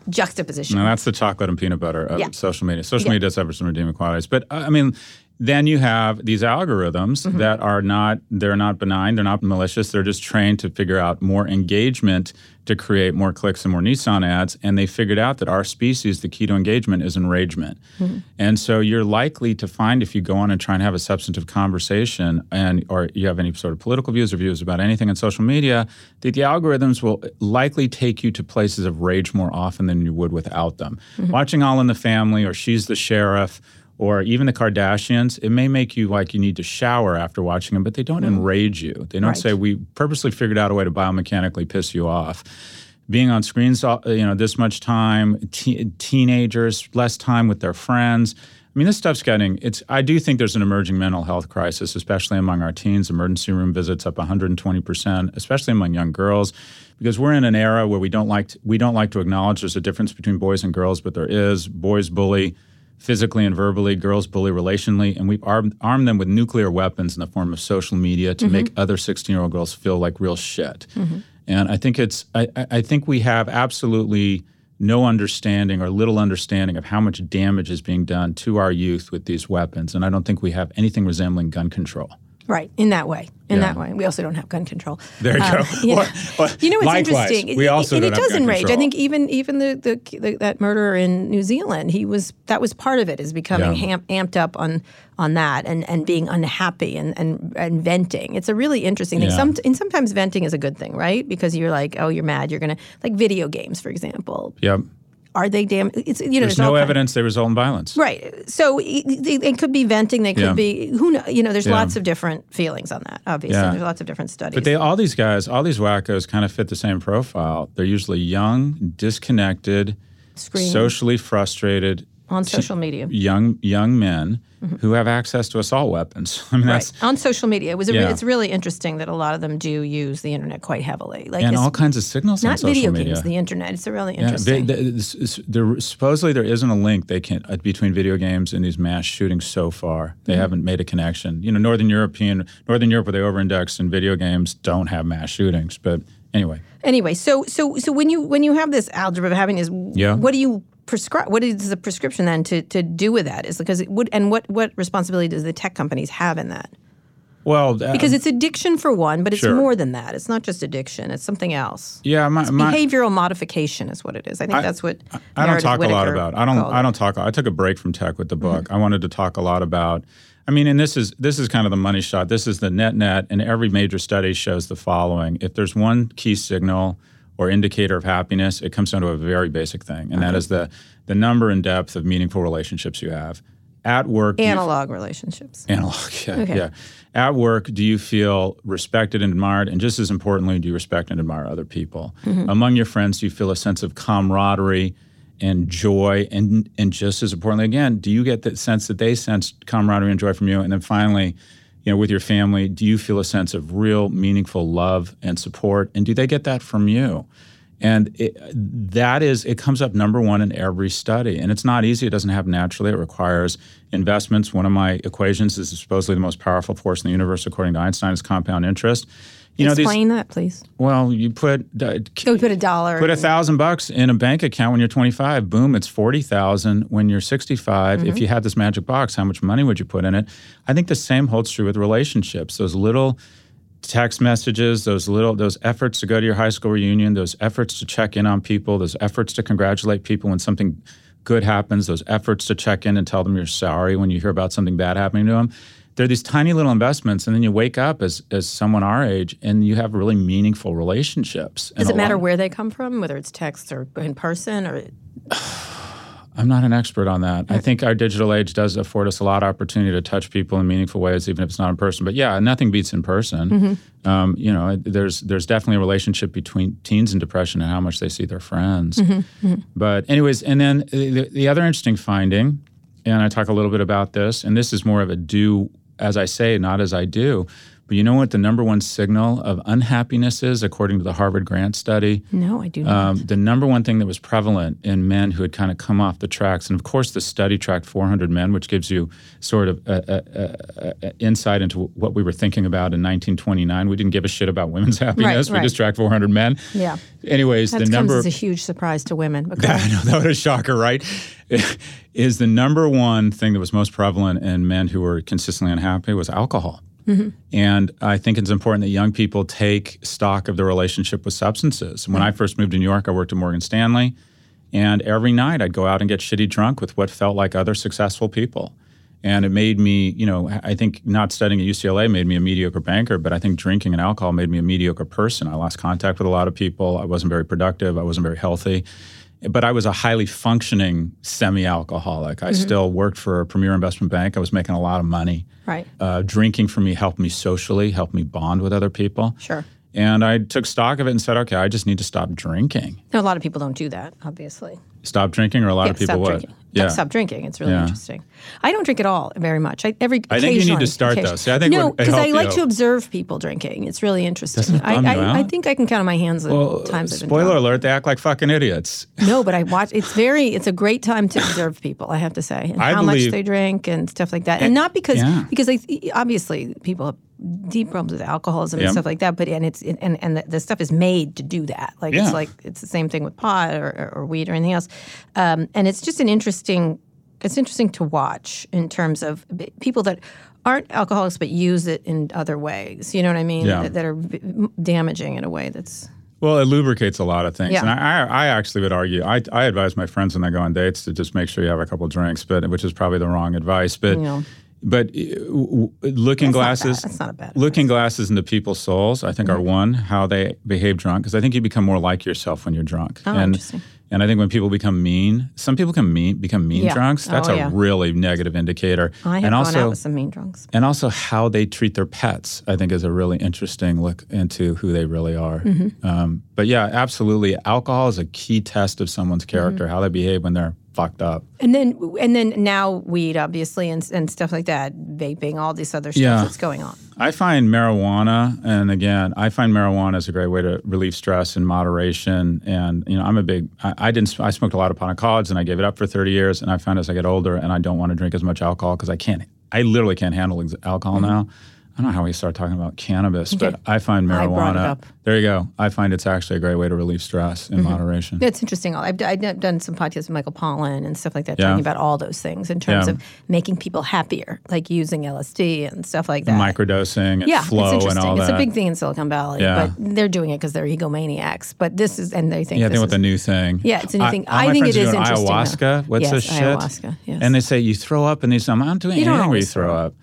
juxtaposition. No, that's the chocolate and peanut butter of Yeah. social media. Social Yeah. media does have some redeeming qualities, but uh, I mean, then you have these algorithms Mm-hmm. that are not they're not benign, they're not malicious. They're just trained to figure out more engagement to create more clicks and more Nissan ads, and they figured out that our species, the key to engagement is enragement. Mm-hmm. And so you're likely to find if you go on and try and have a substantive conversation and or you have any sort of political views or views about anything in social media, that the algorithms will likely take you to places of rage more often than you would without them. Mm-hmm. Watching All in the Family or She's the Sheriff or even the Kardashians, it may make you like you need to shower after watching them, but they don't enrage you. They don't. Right. say we purposely figured out a way to biomechanically piss you off. Being on screens, uh, you know, this much time, te- teenagers, less time with their friends. I mean, this stuff's getting. It's. I do think there's an emerging mental health crisis, especially among our teens. Emergency room visits up 120 percent, especially among young girls, because we're in an era where we don't like to, we don't like to acknowledge there's a difference between boys and girls, but there is. Boys bully physically and verbally, girls bully relationally, and we've armed, armed them with nuclear weapons in the form of social media to mm-hmm. make other 16 year old girls feel like real shit. Mm-hmm. And I think it's, I I think we have absolutely no understanding or little understanding of how much damage is being done to our youth with these weapons. And I don't think we have anything resembling gun control. Right, in that way. In Yeah. that way. We also don't have gun control. There you Um, go. you know, Well, well, you know what's likewise, interesting? we also and it does enrage. I think even even the, the, the that murderer in New Zealand, he was that was part of it is becoming Yeah. ham, amped up on on that and, and being unhappy and, and and venting. It's a really interesting thing. Yeah. Some and sometimes venting is a good thing, right? Because you're like, oh, you're mad. You're gonna like video games, for example. Yep. Are they damn? It's you know, There's there's no evidence they result in violence. Right. So it, it, it could be venting. They could Yeah. be who know. You know, there's Yeah. lots of different feelings on that. Obviously, Yeah. there's lots of different studies. But they all these guys, all these wackos kind of fit the same profile. They're usually young, disconnected, socially frustrated on social media. young young men who have access to assault weapons. I mean that's Right. On social media. It was a re- Yeah. it's really interesting that a lot of them do use the internet quite heavily. Like and all kinds of signals on not video media. games, the internet. It's a really interesting. vi- th- this is- there, supposedly there isn't a link they can uh, between video games and these mass shootings so far. They Mm-hmm. haven't made a connection. You know, Northern European, Northern Europe, where they over-index in video games, don't have mass shootings. But anyway, anyway, so so so when you when you have this algebra of having is Yeah. what do you prescribe? What is the prescription then to to do with that? Is because it would and what what responsibility does the tech companies have in that? well, uh, Because it's addiction for one, but it's Sure. more than that. It's not just addiction. It's something else. yeah, my, my, Behavioral modification is what it is. I think that's what I don't Meredith talk a lot about. I don't. I don't talk. I took a break from tech with the book. I wanted to talk a lot about. I mean, and this is this is kind of the money shot. This is the net net, and every major study shows the following: if there's one key signal or indicator of happiness, it comes down to a very basic thing, and that is the the number and depth of meaningful relationships you have. at work, Analog relationships. analog, yeah, Okay. yeah. At work, do you feel respected and admired? And just as importantly, do you respect and admire other people? Mm-hmm. Among your friends, do you feel a sense of camaraderie and joy? And and just as importantly, again, do you get that sense that they sense camaraderie and joy from you? And then finally, you know, with your family, do you feel a sense of real, meaningful love and support? And do they get that from you? And it, that is, it comes up number one in every study. And it's not easy. It doesn't happen naturally. It requires investments. One of my equations is supposedly the most powerful force in the universe, according to Einstein, is compound interest. You know, these, Explain that, please. well, you put, uh, we put a dollar. Put a thousand bucks in a bank account when you're 25. Boom, it's 40,000 when you're 65. Mm-hmm. If you had this magic box, how much money would you put in it? I think the same holds true with relationships. Those little text messages, those little those efforts to go to your high school reunion, those efforts to check in on people, those efforts to congratulate people when something good happens, those efforts to check in and tell them you're sorry when you hear about something bad happening to them. They're these tiny little investments, and then you wake up as, as someone our age, and you have really meaningful relationships. Does it matter lot- where they come from, whether it's text or in person, or I'm not an expert on that. I think our digital age does afford us a lot of opportunity to touch people in meaningful ways, even if it's not in person. But yeah, nothing beats in person. Mm-hmm. Um, you know, there's there's definitely a relationship between teens and depression and how much they see their friends. Mm-hmm. Mm-hmm. But anyways, and then the, the other interesting finding, and I talk a little bit about this, and this is more of a do as I say, not as I do. But you know what the number one signal of unhappiness is, according to the Harvard Grant study? no? I do not. Um, the number one thing that was prevalent in men who had kind of come off the tracks, and of course, the study tracked 400 men, which gives you sort of a, a, a, insight into what we were thinking about in 1929. We didn't give a shit about women's happiness. we right. just tracked 400 men. Yeah. Anyways, that the comes number as a huge surprise to women. I ahead. know that was a shocker, right? Is the number one thing that was most prevalent in men who were consistently unhappy was alcohol. Mm-hmm. And I think it's important that young people take stock of their relationship with substances. When I first moved to New York, I worked at Morgan Stanley, and every night I'd go out and get shitty drunk with what felt like other successful people. And it made me, you know, I think not studying at UCLA made me a mediocre banker, but I think drinking and alcohol made me a mediocre person. I lost contact with a lot of people. I wasn't very productive. I wasn't very healthy. But I was a highly functioning semi alcoholic. I still worked for a premier investment bank. I was making a lot of money. Right. Uh, drinking for me helped me socially, helped me bond with other people. Sure. And I took stock of it and said, okay, I just need to stop drinking. Now, a lot of people don't do that, obviously. Stop drinking, or a lot Yeah, of people stop would. drinking. Yeah. Stop drinking. It's really Yeah. interesting. I don't drink at all very much. I, every I think you need to start, though. See, I think no, because I like you. to observe people drinking. It's really interesting. I, I, I think I can count on my hands the Well, times spoiler alert, they act like fucking idiots. No, but I watch. It's very. It's a great time to observe people. I have to say, and I how much they drink and stuff like that. And not because yeah. because I, obviously people have deep problems with alcoholism Yeah. and stuff like that. But and it's and and the, the stuff is made to do that. Like Yeah. it's like it's the same thing with pot or, or, or weed or anything else. Um, and it's just an interesting. It's interesting to watch in terms of people that aren't alcoholics but use it in other ways. You know what I mean? Yeah. That, that are damaging in a way that's. Well, it lubricates a lot of things. Yeah. And I, I, I actually would argue, I, I advise my friends when they go on dates to just make sure you have a couple drinks, but which is probably the wrong advice. But Yeah. But uh, looking That's glasses, not a bad looking glasses into people's souls, I think Mm-hmm. are one how they behave drunk because I think you become more like yourself when you're drunk. Oh, and, interesting. And I think when people become mean, some people can mean become mean Yeah. drunks. That's Oh, a yeah. really negative indicator. I have and gone also out with some mean drunks. and also how they treat their pets, I think, is a really interesting look into who they really are. Mm-hmm. Um, but yeah, absolutely, alcohol is a key test of someone's Mm-hmm. character, how they behave when they're fucked up. And then and then now weed obviously and and stuff like that, vaping, all this other stuff Yeah. that's going on. I find marijuana, and again, I find marijuana is a great way to relieve stress in moderation. And you know, I'm a big. I, I didn't. I smoked a lot of pot in college, and I gave it up for 30 years. And I found as I get older, and I don't want to drink as much alcohol because I can't. I literally can't handle alcohol Mm-hmm. now. I don't know how we start talking about cannabis, but I find marijuana. up. There you go. I find it's actually a great way to relieve stress in mm-hmm. moderation. It's interesting. I've, I've done some podcasts with Michael Pollan and stuff like that, Yeah. talking about all those things in terms Yeah. of making people happier, like using LSD and stuff like that. Microdosing and yeah, flow it's and interesting. all it's that. a big thing in Silicon Valley, Yeah. but they're doing it because they're egomaniacs. But this is, and they think Yeah, I think with the new thing. Yeah, it's a new thing. I think it is it are is interesting, though. Ayahuasca. What's Yes, this shit? ayahuasca, yes. And they say you throw up, and they say, I'm not doing You anything where you throw up.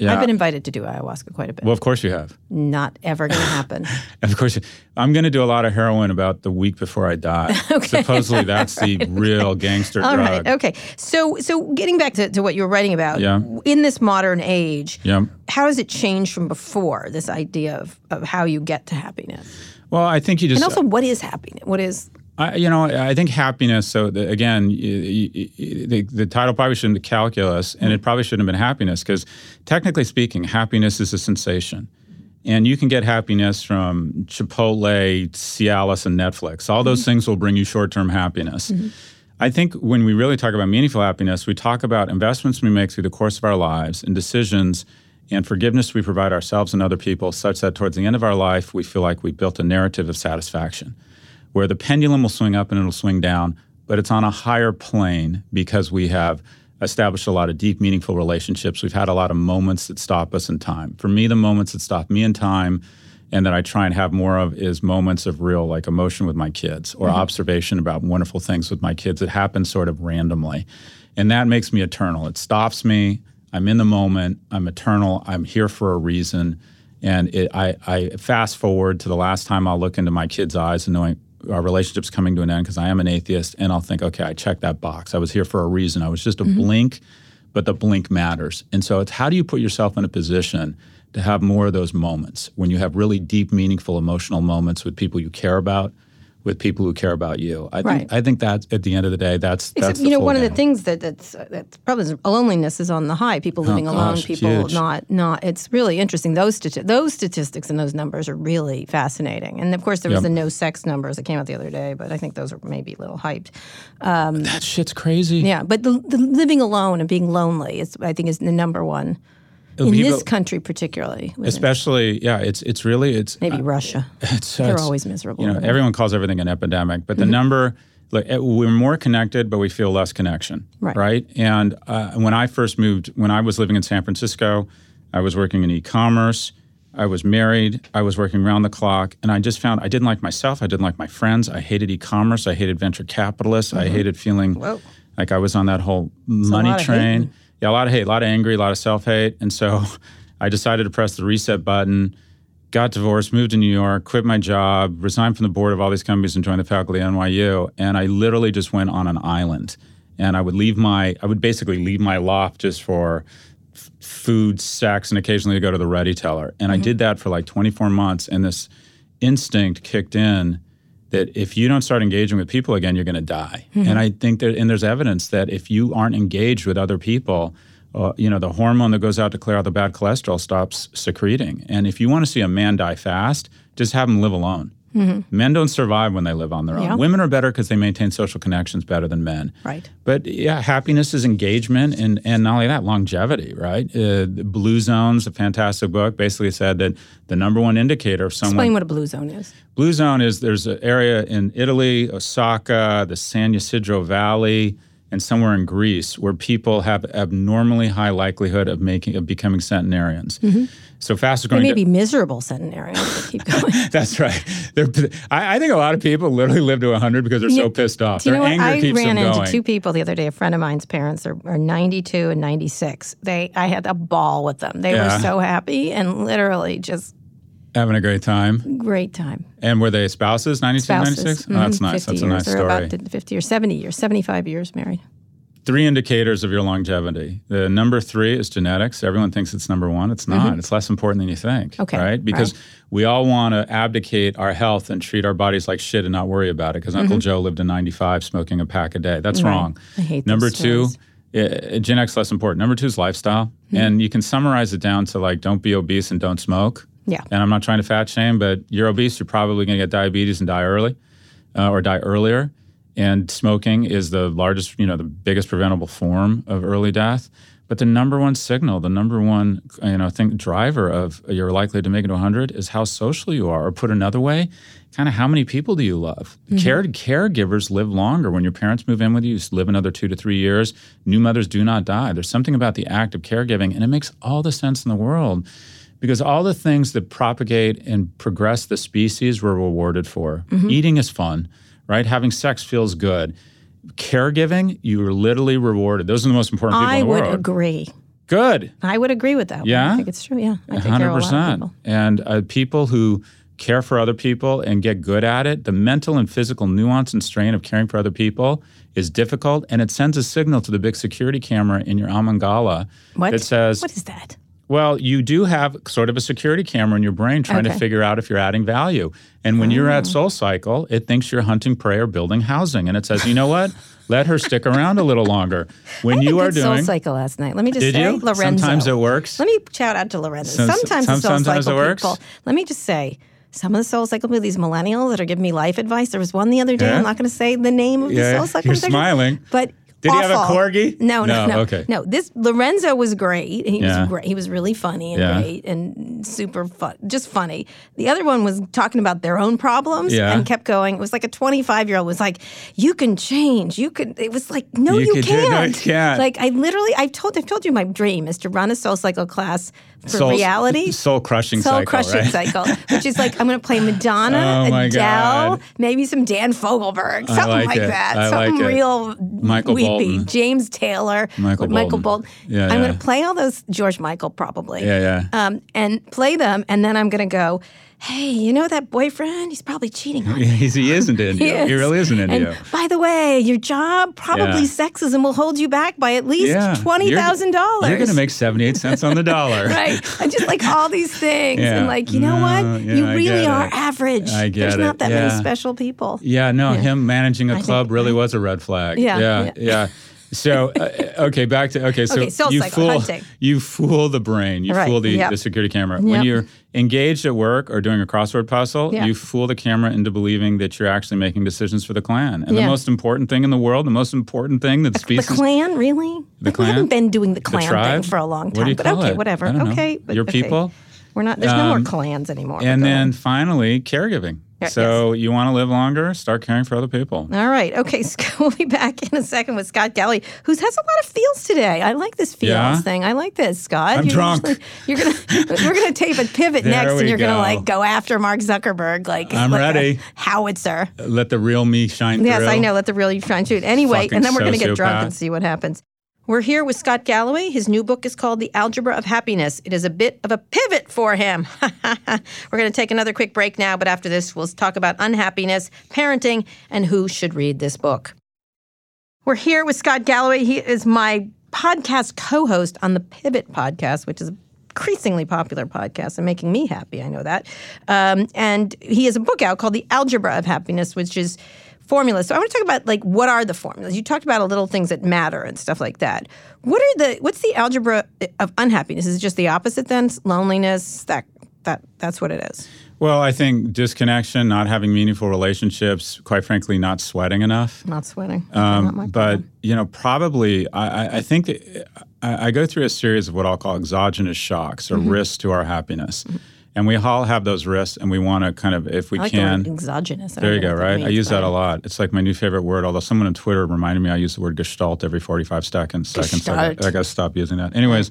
Yeah. I've been invited to do ayahuasca quite a bit. Well, of course you have. Not ever going to happen. Of course, I'm going to do a lot of heroin about the week before I die. okay. Supposedly, that's the real gangster All drug. right. Okay. So, so getting back to, to what you were writing about, Yeah. in this modern age, Yeah. how does it change from before? This idea of, of how you get to happiness, Well, I think you just and also what is happiness? What is I, you know, I think happiness. So the, again, the, the title probably shouldn't be calculus, and it probably shouldn't have been happiness because, technically speaking, happiness is a sensation, and you can get happiness from Chipotle, Cialis, and Netflix. All those mm-hmm. things will bring you short-term happiness. Mm-hmm. I think when we really talk about meaningful happiness, we talk about investments we make through the course of our lives and decisions and forgiveness we provide ourselves and other people, such that towards the end of our life, we feel like we built a narrative of satisfaction where the pendulum will swing up and it'll swing down, but it's on a higher plane because we have established a lot of deep, meaningful relationships. We've had a lot of moments that stop us in time. For me, the moments that stop me in time and that I try and have more of is moments of real like emotion with my kids or mm-hmm. observation about wonderful things with my kids that happen sort of randomly. And that makes me eternal. It stops me. I'm in the moment. I'm eternal. I'm here for a reason. And it, I, I fast forward to the last time I'll look into my kids' eyes and knowing our relationship's coming to an end because I am an atheist, and I'll think, okay, I checked that box. I was here for a reason. I was just a mm-hmm. blink, but the blink matters. And so it's how do you put yourself in a position to have more of those moments when you have really deep, meaningful, emotional moments with people you care about, with people who care about you. I Right. think I think that at the end of the day, that's Except, that's you know, one of the things that that's that's probably loneliness is on the high. People oh, living Oh, alone, gosh, people not not. It's really interesting. Those stati- those statistics and those numbers are really fascinating. And of course, there was Yep. the no sex numbers that came out the other day, but I think those are maybe a little hyped. Um, that shit's crazy. Yeah, but the, the living alone and being lonely is, I think, is the number one in this country, particularly. especially yeah, it's it's really it's maybe Russia. it's, They're it's- always miserable. You know, everyone calls everything an epidemic, but the number, like, eh, we're more connected, but we feel less connection. Right. And uh, when I first moved, when I was living in San Francisco, I was working in e-commerce. I was married. I was working around the clock, and I just found I didn't like myself. I didn't like my friends. I hated e-commerce. I hated venture capitalists. I hated feeling Whoa. like I was on that whole money train. Yeah, a lot of hate, a lot of angry, a lot of self-hate, and so I decided to press the reset button got divorced, moved to New York, quit my job, resigned from the board of all these companies and joined the faculty at NYU. And I literally just went on an island. And I would leave my, I would basically leave my loft just for f- food, sex, and occasionally to go to the ready teller. And I mm-hmm. did that for like 24 months. And this instinct kicked in that if you don't start engaging with people again, you're going to die. And I think that, and there's evidence that if you aren't engaged with other people, uh, you know, the hormone that goes out to clear out the bad cholesterol stops secreting. And if you want to see a man die fast, just have him live alone. Men don't survive when they live on their own. Yeah. Women are better because they maintain social connections better than men. Right. But yeah, happiness is engagement, and and not only that, longevity. Right. Uh, Blue Zone's a fantastic book. Basically said that the number one indicator of someone Explain what a blue zone is. Blue zone is there's an area in Italy, Osaka, the San Ysidro Valley, and somewhere in Greece where people have abnormally high likelihood of making of becoming centenarians. So fastest They growing. may be miserable centenarians, keep going. that's right. They're, I, I think a lot of people literally live to 100 because they're so pissed off. Do you Their anger I keeps ran into two people the other day. A friend of mine's parents are, are 92 and 96. They, I had a ball with them. They Yeah. were so happy and literally just Having a great time. great time. And were they spouses, 92, Spouses. 96? Oh, Mhm, that's nice. 50 That's a years. nice They're story. about 50 or 70 years, 75 years married. Three indicators of your longevity. The number three is genetics. Everyone thinks it's number one. It's not. It's less important than you think. Mm-hmm. Okay, Right? Because right. we all want to abdicate our health and treat our bodies like shit and not worry about it. Because Uncle Joe lived to 95 smoking a pack a day. That's Mm-hmm. Right. wrong. I hate Number two, uh, genetics less important. Number two is lifestyle. Hmm. And you can summarize it down to like don't be obese and don't smoke. Yeah. And I'm not trying to fat shame, but you're obese, you're probably going to get diabetes and die early uh, or die earlier. And smoking is the largest, you know, the biggest preventable form of early death. But the number one signal, the number one, you know, think driver of you're likely to make it to 100 is how social you are. Or put another way, kind of how many people do you love? Mm-hmm. Care caregivers live longer. When your parents move in with you, you live another two to three years. New mothers do not die. There's something about the act of caregiving, and it makes all the sense in the world because all the things that propagate and progress the species we're rewarded for. Mm-hmm. Eating is fun, right? Having sex feels good. Caregiving, you are literally rewarded. Those are the most important people I in the world. I would agree. Good. I would agree with that. Yeah? I think it's true. Yeah, I take care of a lot of 100%. people. And uh, people who care for other people and get good at it, the mental and physical nuance and strain of caring for other people is difficult. And it sends a signal to the big security camera in your amygdala What? that says, what is that? Well, you do have sort of a security camera in your brain trying to figure out if you're adding value. And when you're at oh. Soul Cycle, it thinks you're hunting prey or building housing. And it says, you know what? Let her stick around a little longer. When you are doing. Soul Cycle last night. Let me just Did say, you? Lorenzo. Sometimes it works. Let me shout out to Lorenzo. Some- sometimes some- the Soul sometimes Cycle it works? people. Let me just say. Some of the Soul Cycle people, these millennials that are giving me life advice. There was one the other day. Yeah? I'm not going to say the name of Yeah, the Soul Cycle. you're section, smiling. But Did he have a corgi? No, no, No, no. okay. No, this Lorenzo was great. He Yeah. was great. He was really funny and Yeah. great and super fun, just funny. The other one was talking about their own problems Yeah. and kept going. It was like a 25 year old was like, "You can change. You can." It was like, "No, You you, can't. No, you can't. Like I literally, I've told, I've told you my dream is to run a Soul Cycle class for Soul- reality. Soul crushing cycle. Soul cycle. crushing right? cycle, which is like I'm going to play Madonna, Oh, Adele, God. maybe some Dan Fogelberg, something like like, that, I something like real Michael weepy. Bolton. James Taylor, Michael Bolton. Bolton. Yeah, I'm yeah. going to play all those George Michael probably. Yeah, yeah. Um, and play them, and then I'm going to go. Hey, you know that boyfriend? He's probably cheating on you. He isn't into you. He is. really isn't into and you. by the way, your job probably Yeah. sexism will hold you back by at least Yeah. twenty thousand dollars. You're going to make 78 cents on the dollar. right. I just like all these things, Yeah. and like you know No, what? you really are it. average. I get There's it. not that many special people. Yeah, no, him managing a think- club really was a red flag. Yeah. yeah. So, uh, okay, back to okay. So Okay, you cycle, fool, hunting. you fool the brain, you Right, fool the, yep. the security camera. When you're engaged at work or doing a crossword puzzle, Yeah. you fool the camera into believing that you're actually making decisions for the clan. And the most important thing in the world, the most important thing that The species, clan, really? The Like, clan? We haven't been doing the the clan tribe, thing for a long What time. do you but okay, it? whatever. I don't know. Okay, but your okay. people. We're not. There's no more Um, clans anymore. And then finally, caregiving. So you want to live longer? Start caring for other people. All right. Okay. Scott, we'll be back in a second with Scott Galloway, who has a lot of feels today. I like this feels Yeah? thing. I like this, Scott. I'm drunk. usually- you're gonna we're gonna tape a pivot next, and you're go. gonna like go after Mark Zuckerberg, like I'm like ready. howitzer. Let the real me shine through. Yes, through. I know. Let the real you shine shoot. Anyway, Fucking and then we're going to get drunk and see what happens. We're here with Scott Galloway. His new book is called The Algebra of Happiness. It is a bit of a pivot for him. we're going to take another quick break now, but after this, we'll talk about unhappiness, parenting, and who should read this book. We're here with Scott Galloway. He is my podcast co host on the Pivot podcast, which is increasingly popular podcast and making me happy. I know that. Um, and he has a book out called The Algebra of Happiness, which is formulas. So I want to talk about like what are the formulas? You talked about a little things that matter and stuff like that. What are the what's the algebra of unhappiness? Is it just the opposite then? Loneliness, that that that's what it is. Well, I think disconnection, not having meaningful relationships, quite frankly, not sweating enough. Not sweating. Okay, not Um, but you know, probably I, I- I think I, I go through a series of what I'll call exogenous shocks or Mm-hmm. risks to our happiness, and we all have those risks, and we want to kind of, if we I like can. the exogenous. There you go, right? I use that a lot. It's like my new favorite word, although someone on Twitter reminded me I use the word gestalt every 45 seconds. I, Gestalt. I got to stop using that. Anyways,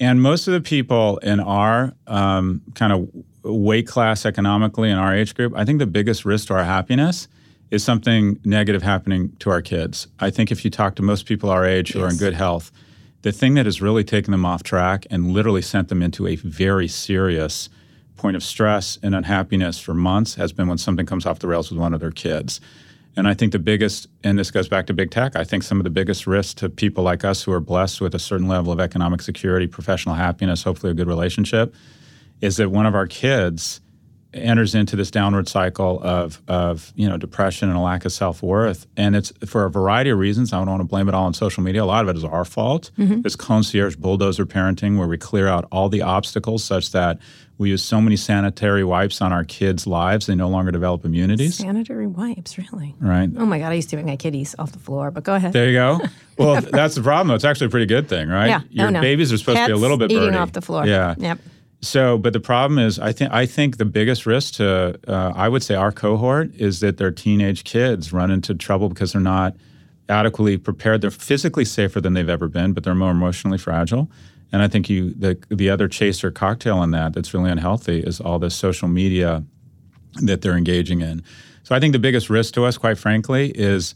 and most of the people in our um, kind of weight class economically in our age group, I think the biggest risk to our happiness is something negative happening to our kids. I think if you talk to most people our age who are in good health, the thing that has really taken them off track and literally sent them into a very serious point of stress and unhappiness for months has been when something comes off the rails with one of their kids. And I think the biggest, and this goes back to big tech, I think some of the biggest risks to people like us who are blessed with a certain level of economic security, professional happiness, hopefully a good relationship, is that one of our kids enters into this downward cycle of, of you know depression and a lack of self-worth and it's for a variety of reasons i don't want to blame it all on social media a lot of it is our fault mm-hmm. there's concierge bulldozer parenting where we clear out all the obstacles such that we use so many sanitary wipes on our kids lives they no longer develop immunities Sanitary wipes, really? right Oh my God, I used to make my kitties off the floor, but go ahead. there you go well that's the problem though. it's actually a pretty good thing right yeah. Oh, your oh, no. babies are supposed to be a little bit eating birdy. off the floor. yeah Yep. So, but the problem is, I think I think the biggest risk to uh, I would say our cohort is that their teenage kids run into trouble because they're not adequately prepared. They're physically safer than they've ever been, but they're more emotionally fragile. And I think you the the other chaser cocktail in that that's really unhealthy is all this social media that they're engaging in. So I think the biggest risk to us, quite frankly, is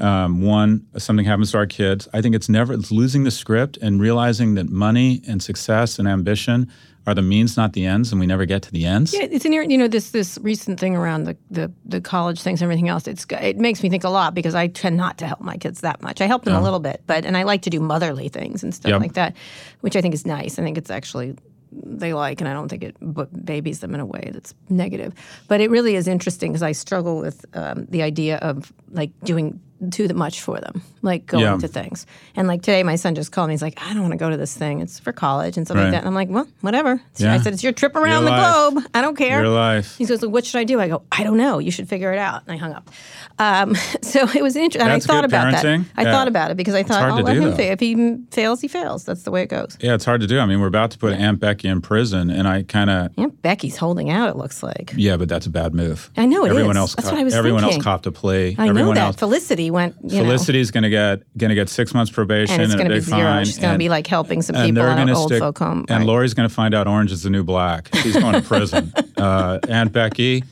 Um, one, something happens to our kids. I think it's never it's losing the script and realizing that money and success and ambition are the means, not the ends, and we never get to the ends. Yeah, it's in here. You know, this this recent thing around the, the, the college things and everything else. It's it makes me think a lot because I tend not to help my kids that much. I help them a little bit, but and I like to do motherly things and stuff Yep. like that, which I think is nice. I think it's actually they like, and I don't think it b- babies them in a way that's negative. But it really is interesting because I struggle with um, the idea of like doing too much for them, like going Yeah. to things. And like today, my son just called me. He's like, I don't want to go to this thing. It's for college and stuff Right. like that. And I'm like, well, whatever. Yeah. I said, it's your trip around Your the life. globe. I don't care. Your life. He goes, well, what should I do? I go, I don't know. You should figure it out. And I hung up. Um, so it was interesting. I thought about parenting. that. I Yeah. thought about it because I thought, I'll let do, him fail. If he fails, he fails. That's the way it goes. Yeah, it's hard to do. I mean, we're about to put Aunt Becky in prison, and I kind of Aunt Becky's holding out, it looks like. yeah, but that's a bad move. I know it everyone is. Else That's cop- what I was everyone thinking. else copped a plea. I know that. else. Felicity went, you Felicity's going to get going to get six months probation and it's a going to be big zero. fine. She's going to be like helping some and people to old stick. folk home. And Right. Lori's going to find out orange is the new black. She's going to prison. uh, Aunt Becky.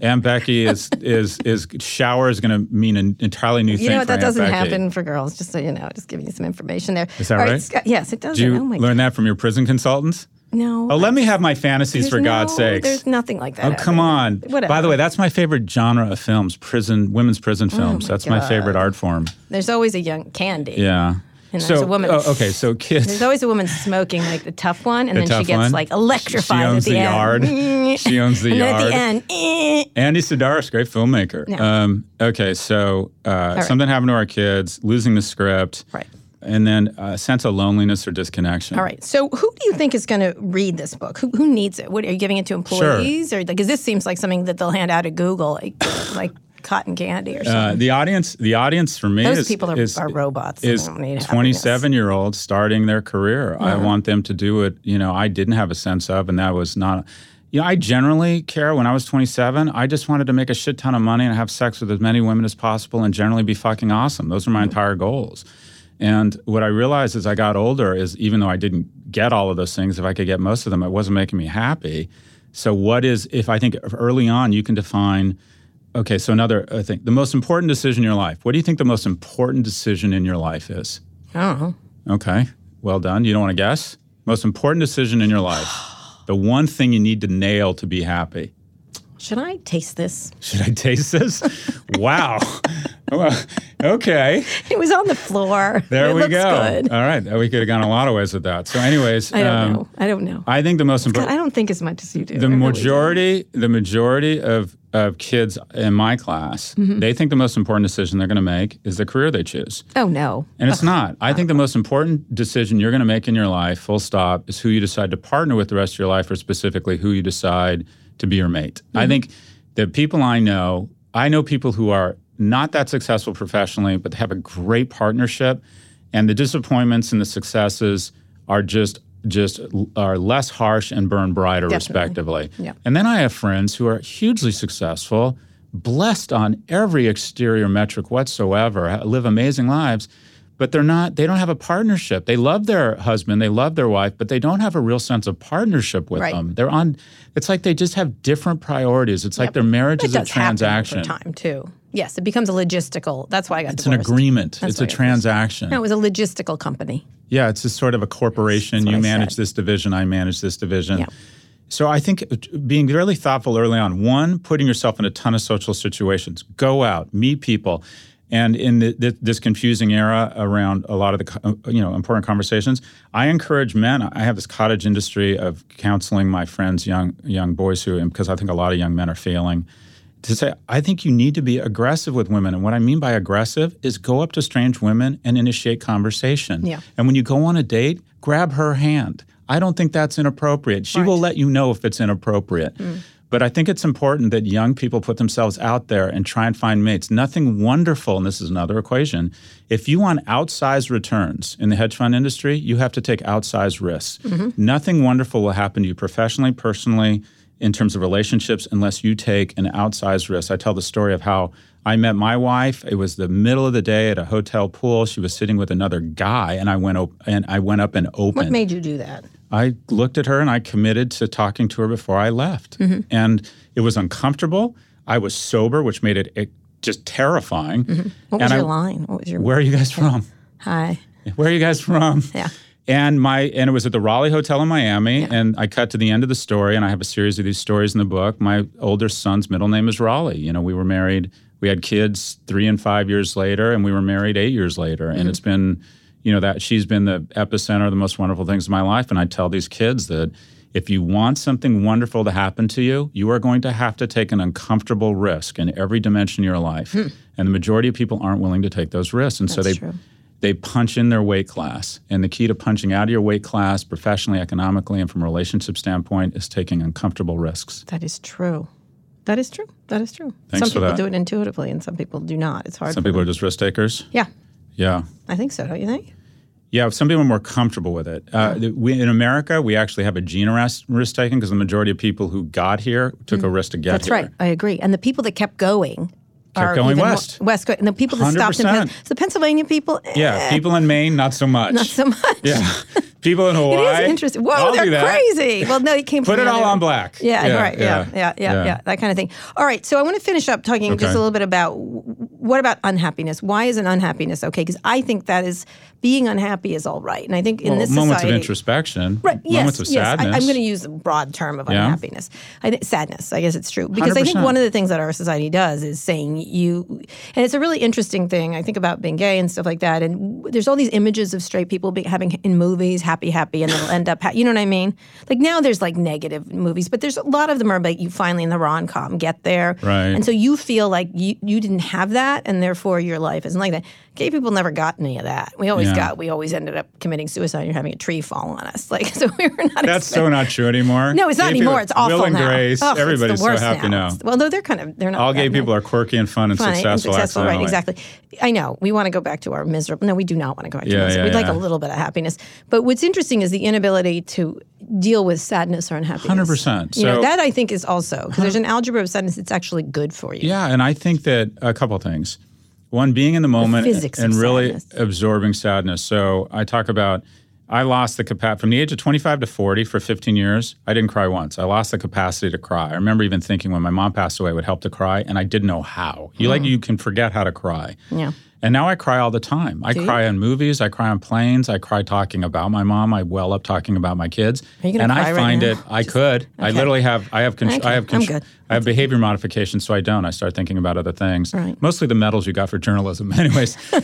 Aunt Becky is is is shower is going to mean an entirely new thing. you know what? That Aunt doesn't Becky. happen for girls. Just so you know, just giving you some information there. Is that All right? Scott, yes, it does. Did you oh my learn that from your prison consultants? No. Oh, let me have my fantasies for God's no- sakes. There's nothing like that. Oh, come on. Whatever. By the way, that's my favorite genre of films, prison, women's prison films. that's my Oh God. favorite art form. There's always a young candy. Yeah. And so, there's a woman- oh, okay, so kids. There's always a woman smoking like the tough one, and The then she gets one. like electrified She owns at the, the end. yard. She owns the and then yard. at the end, eh. Andy Sidaris, great filmmaker. Yeah. Um, okay, so uh, something happened to our kids, losing the script, Right. And then a sense of loneliness or disconnection. All right. So, who do you think is going to read this book? Who, who needs it? What are you giving it to employees, or because this seems like something that they'll hand out at Google, like like cotton candy or something? Uh, the audience, the audience for me Those is, people are- is, are robots. Is 27 year olds starting their career. I want them to do it. You know, I didn't have a sense of, and that was not. You know, I generally care when I was 27. I just wanted to make a shit ton of money and have sex with as many women as possible, and generally be fucking awesome. Those were my entire goals. And what I realized as I got older is, even though I didn't get all of those things, if I could get most of them, it wasn't making me happy. So, what is if I think early on you can define Okay, so another uh, thing. The most important decision in your life. What do you think the most important decision in your life is? I don't know. Okay, well done. You don't want to guess? Most important decision in your life. The one thing you need to nail to be happy. Should I taste this? Should I taste this? wow. Well, okay, It was on the floor. there it we go. Good. All right, we could have gone a lot of ways with that. So, anyways, I don't um, know. I don't know. I think the most important. I don't think as much as you do. the I really majority the majority of, of kids in my class Mm-hmm. they think the most important decision they're going to make is the career they choose. Oh no. and it's not i think the most important decision you're going to make in your life full stop is who you decide to partner with the rest of your life or specifically who you decide to be your mate Mm-hmm. i think the people i know i know people who are not that successful professionally but they have a great partnership. And the disappointments and the successes are just just are less harsh and burn brighter respectively. Yeah. and then i have friends who are hugely successful blessed on every exterior metric whatsoever live amazing lives but they're not they don't have a partnership. They love their husband they love their wife but they don't have a real sense of partnership with Right. them. They're on it's like they just have different priorities. It's like their marriage is a transaction. time too. Yes, it becomes a logistical. That's why I got it's an agreement That's it's a why I got divorced. transaction No, it was a logistical company. yeah, it's just sort of a corporation. You I manage said. this division, I manage this division. Yeah. So I think uh, being really thoughtful early on, one, putting yourself in a ton of social situations, go out, meet people. And in the, th- this confusing era around a lot of the uh, you know important conversations, I encourage men. I have this cottage industry of counseling my friends, young young boys who, because I think a lot of young men are failing, to say, I think you need to be aggressive with women. And what I mean by aggressive is go up to strange women and initiate conversation. Yeah. And when you go on a date, grab her hand. I don't think that's inappropriate. She will let you know if it's inappropriate. Mm. But I think it's important that young people put themselves out there and try and find mates. Nothing wonderful, and this is another equation. If you want outsized returns in the hedge fund industry, you have to take outsized risks. Mm-hmm. Nothing wonderful will happen to you professionally, personally, in terms of relationships unless you take an outsized risk. I tell the story of how I met my wife. It was the middle of the day at a hotel pool. She was sitting with another guy, and I went op- and I went up and opened. What made you do that? I looked at her and I committed to talking to her before I left. And it was uncomfortable. I was sober, which made it e- just terrifying. Mm-hmm. What was And your I- line? What was your Where are you guys from? hi? Where are you guys from? Yeah. And my and it was at the Raleigh Hotel in Miami, and I cut to the end of the story, and I have a series of these stories in the book. My older son's middle name is Raleigh. You know, we were married, we had kids three and five years later, and we were married eight years later, and mm-hmm. it's been, you know, that she's been the epicenter of the most wonderful things in my life. And I tell these kids that if you want something wonderful to happen to you, you are going to have to take an uncomfortable risk in every dimension of your life. Hmm. And the majority of people aren't willing to take those risks, and so they true. They punch in their weight class. And the key to punching out of your weight class professionally, economically, and from a relationship standpoint is taking uncomfortable risks. That is true. That is true. That is true. Thanks some people that. do it intuitively, and some people do not. It's hard. Some people are just risk takers. Yeah, Yeah. I think so. Don't you think? Yeah, some people are more comfortable with it. Uh, we, in America, we actually have a gene risk, risk taking because the majority of people who got here took a risk to get Mm. That's here. right. I agree. And the people that kept going are going west. west, and the people that stopped in Pen- 100%. so the Pennsylvania people. eh, Yeah, people in Maine, not so much. not so much. Yeah, people in It Hawaii. is interesting. Whoa, I'll they're crazy. Well, no, it came Put from it all on black. Yeah, Yeah, right. Yeah, yeah, yeah, yeah, yeah, yeah. that kind of thing. All right, so I want to finish up talking just a little bit about what about unhappiness? Why is an unhappiness okay? Because I think that is being unhappy is all right, and I think in Well, this moments society, of introspection, Right. moments yes. of yes. I, sadness. I'm going to use a broad term of unhappiness. I think sadness. I guess it's true because I think one of the things that our society does is saying you, and it's a really interesting thing. I think about being gay and stuff like that, and there's all these images of straight people be, having in movies happy, happy, and they'll end up. Ha- you know what I mean? Like now there's like negative movies, but there's a lot of them are like you finally in the rom com get there, Right. And so you feel like you you didn't have that, and therefore your life isn't like that. Gay people never got any of that. We always Yeah. got. We always ended up committing suicide or having a tree fall on us. Like so, we were not. That's so not true anymore. No, it's not Gay people- anymore. It's awful Will and now. Grace, the everybody's so happy now. It's- Well, though they're kind of they're not. All gay people nice. are quirky and fun and Funny successful. and successful, right? Exactly. I know. We want to go back to our miserable. No, we do not want to go back to Yeah, misery. yeah, We'd like a little bit of happiness. But what's interesting is the inability to deal with sadness or unhappiness. 100%. You know that I think is also because there's an algebra of sadness that's actually good for you. Yeah, and I think that a couple things. One, being in the moment physics and really sadness. absorbing sadness. So I talk about I lost the capacity from the age of 25 to 40 for 15 years. I didn't cry once. I lost the capacity to cry. I remember even thinking when my mom passed away, it would help to cry, and I didn't know how. You like mm. you can forget how to cry. Yeah. And now I cry all the time. I you? cry on movies. I cry on planes. I cry talking about my mom. I well up talking about my kids. You and cry I right find now? it. I could. I literally have. I have. Con- Okay, I have. I'm good. I have behavior modification, so I don't. I start thinking about other things. Right. Mostly the medals you got for journalism. Anyways, I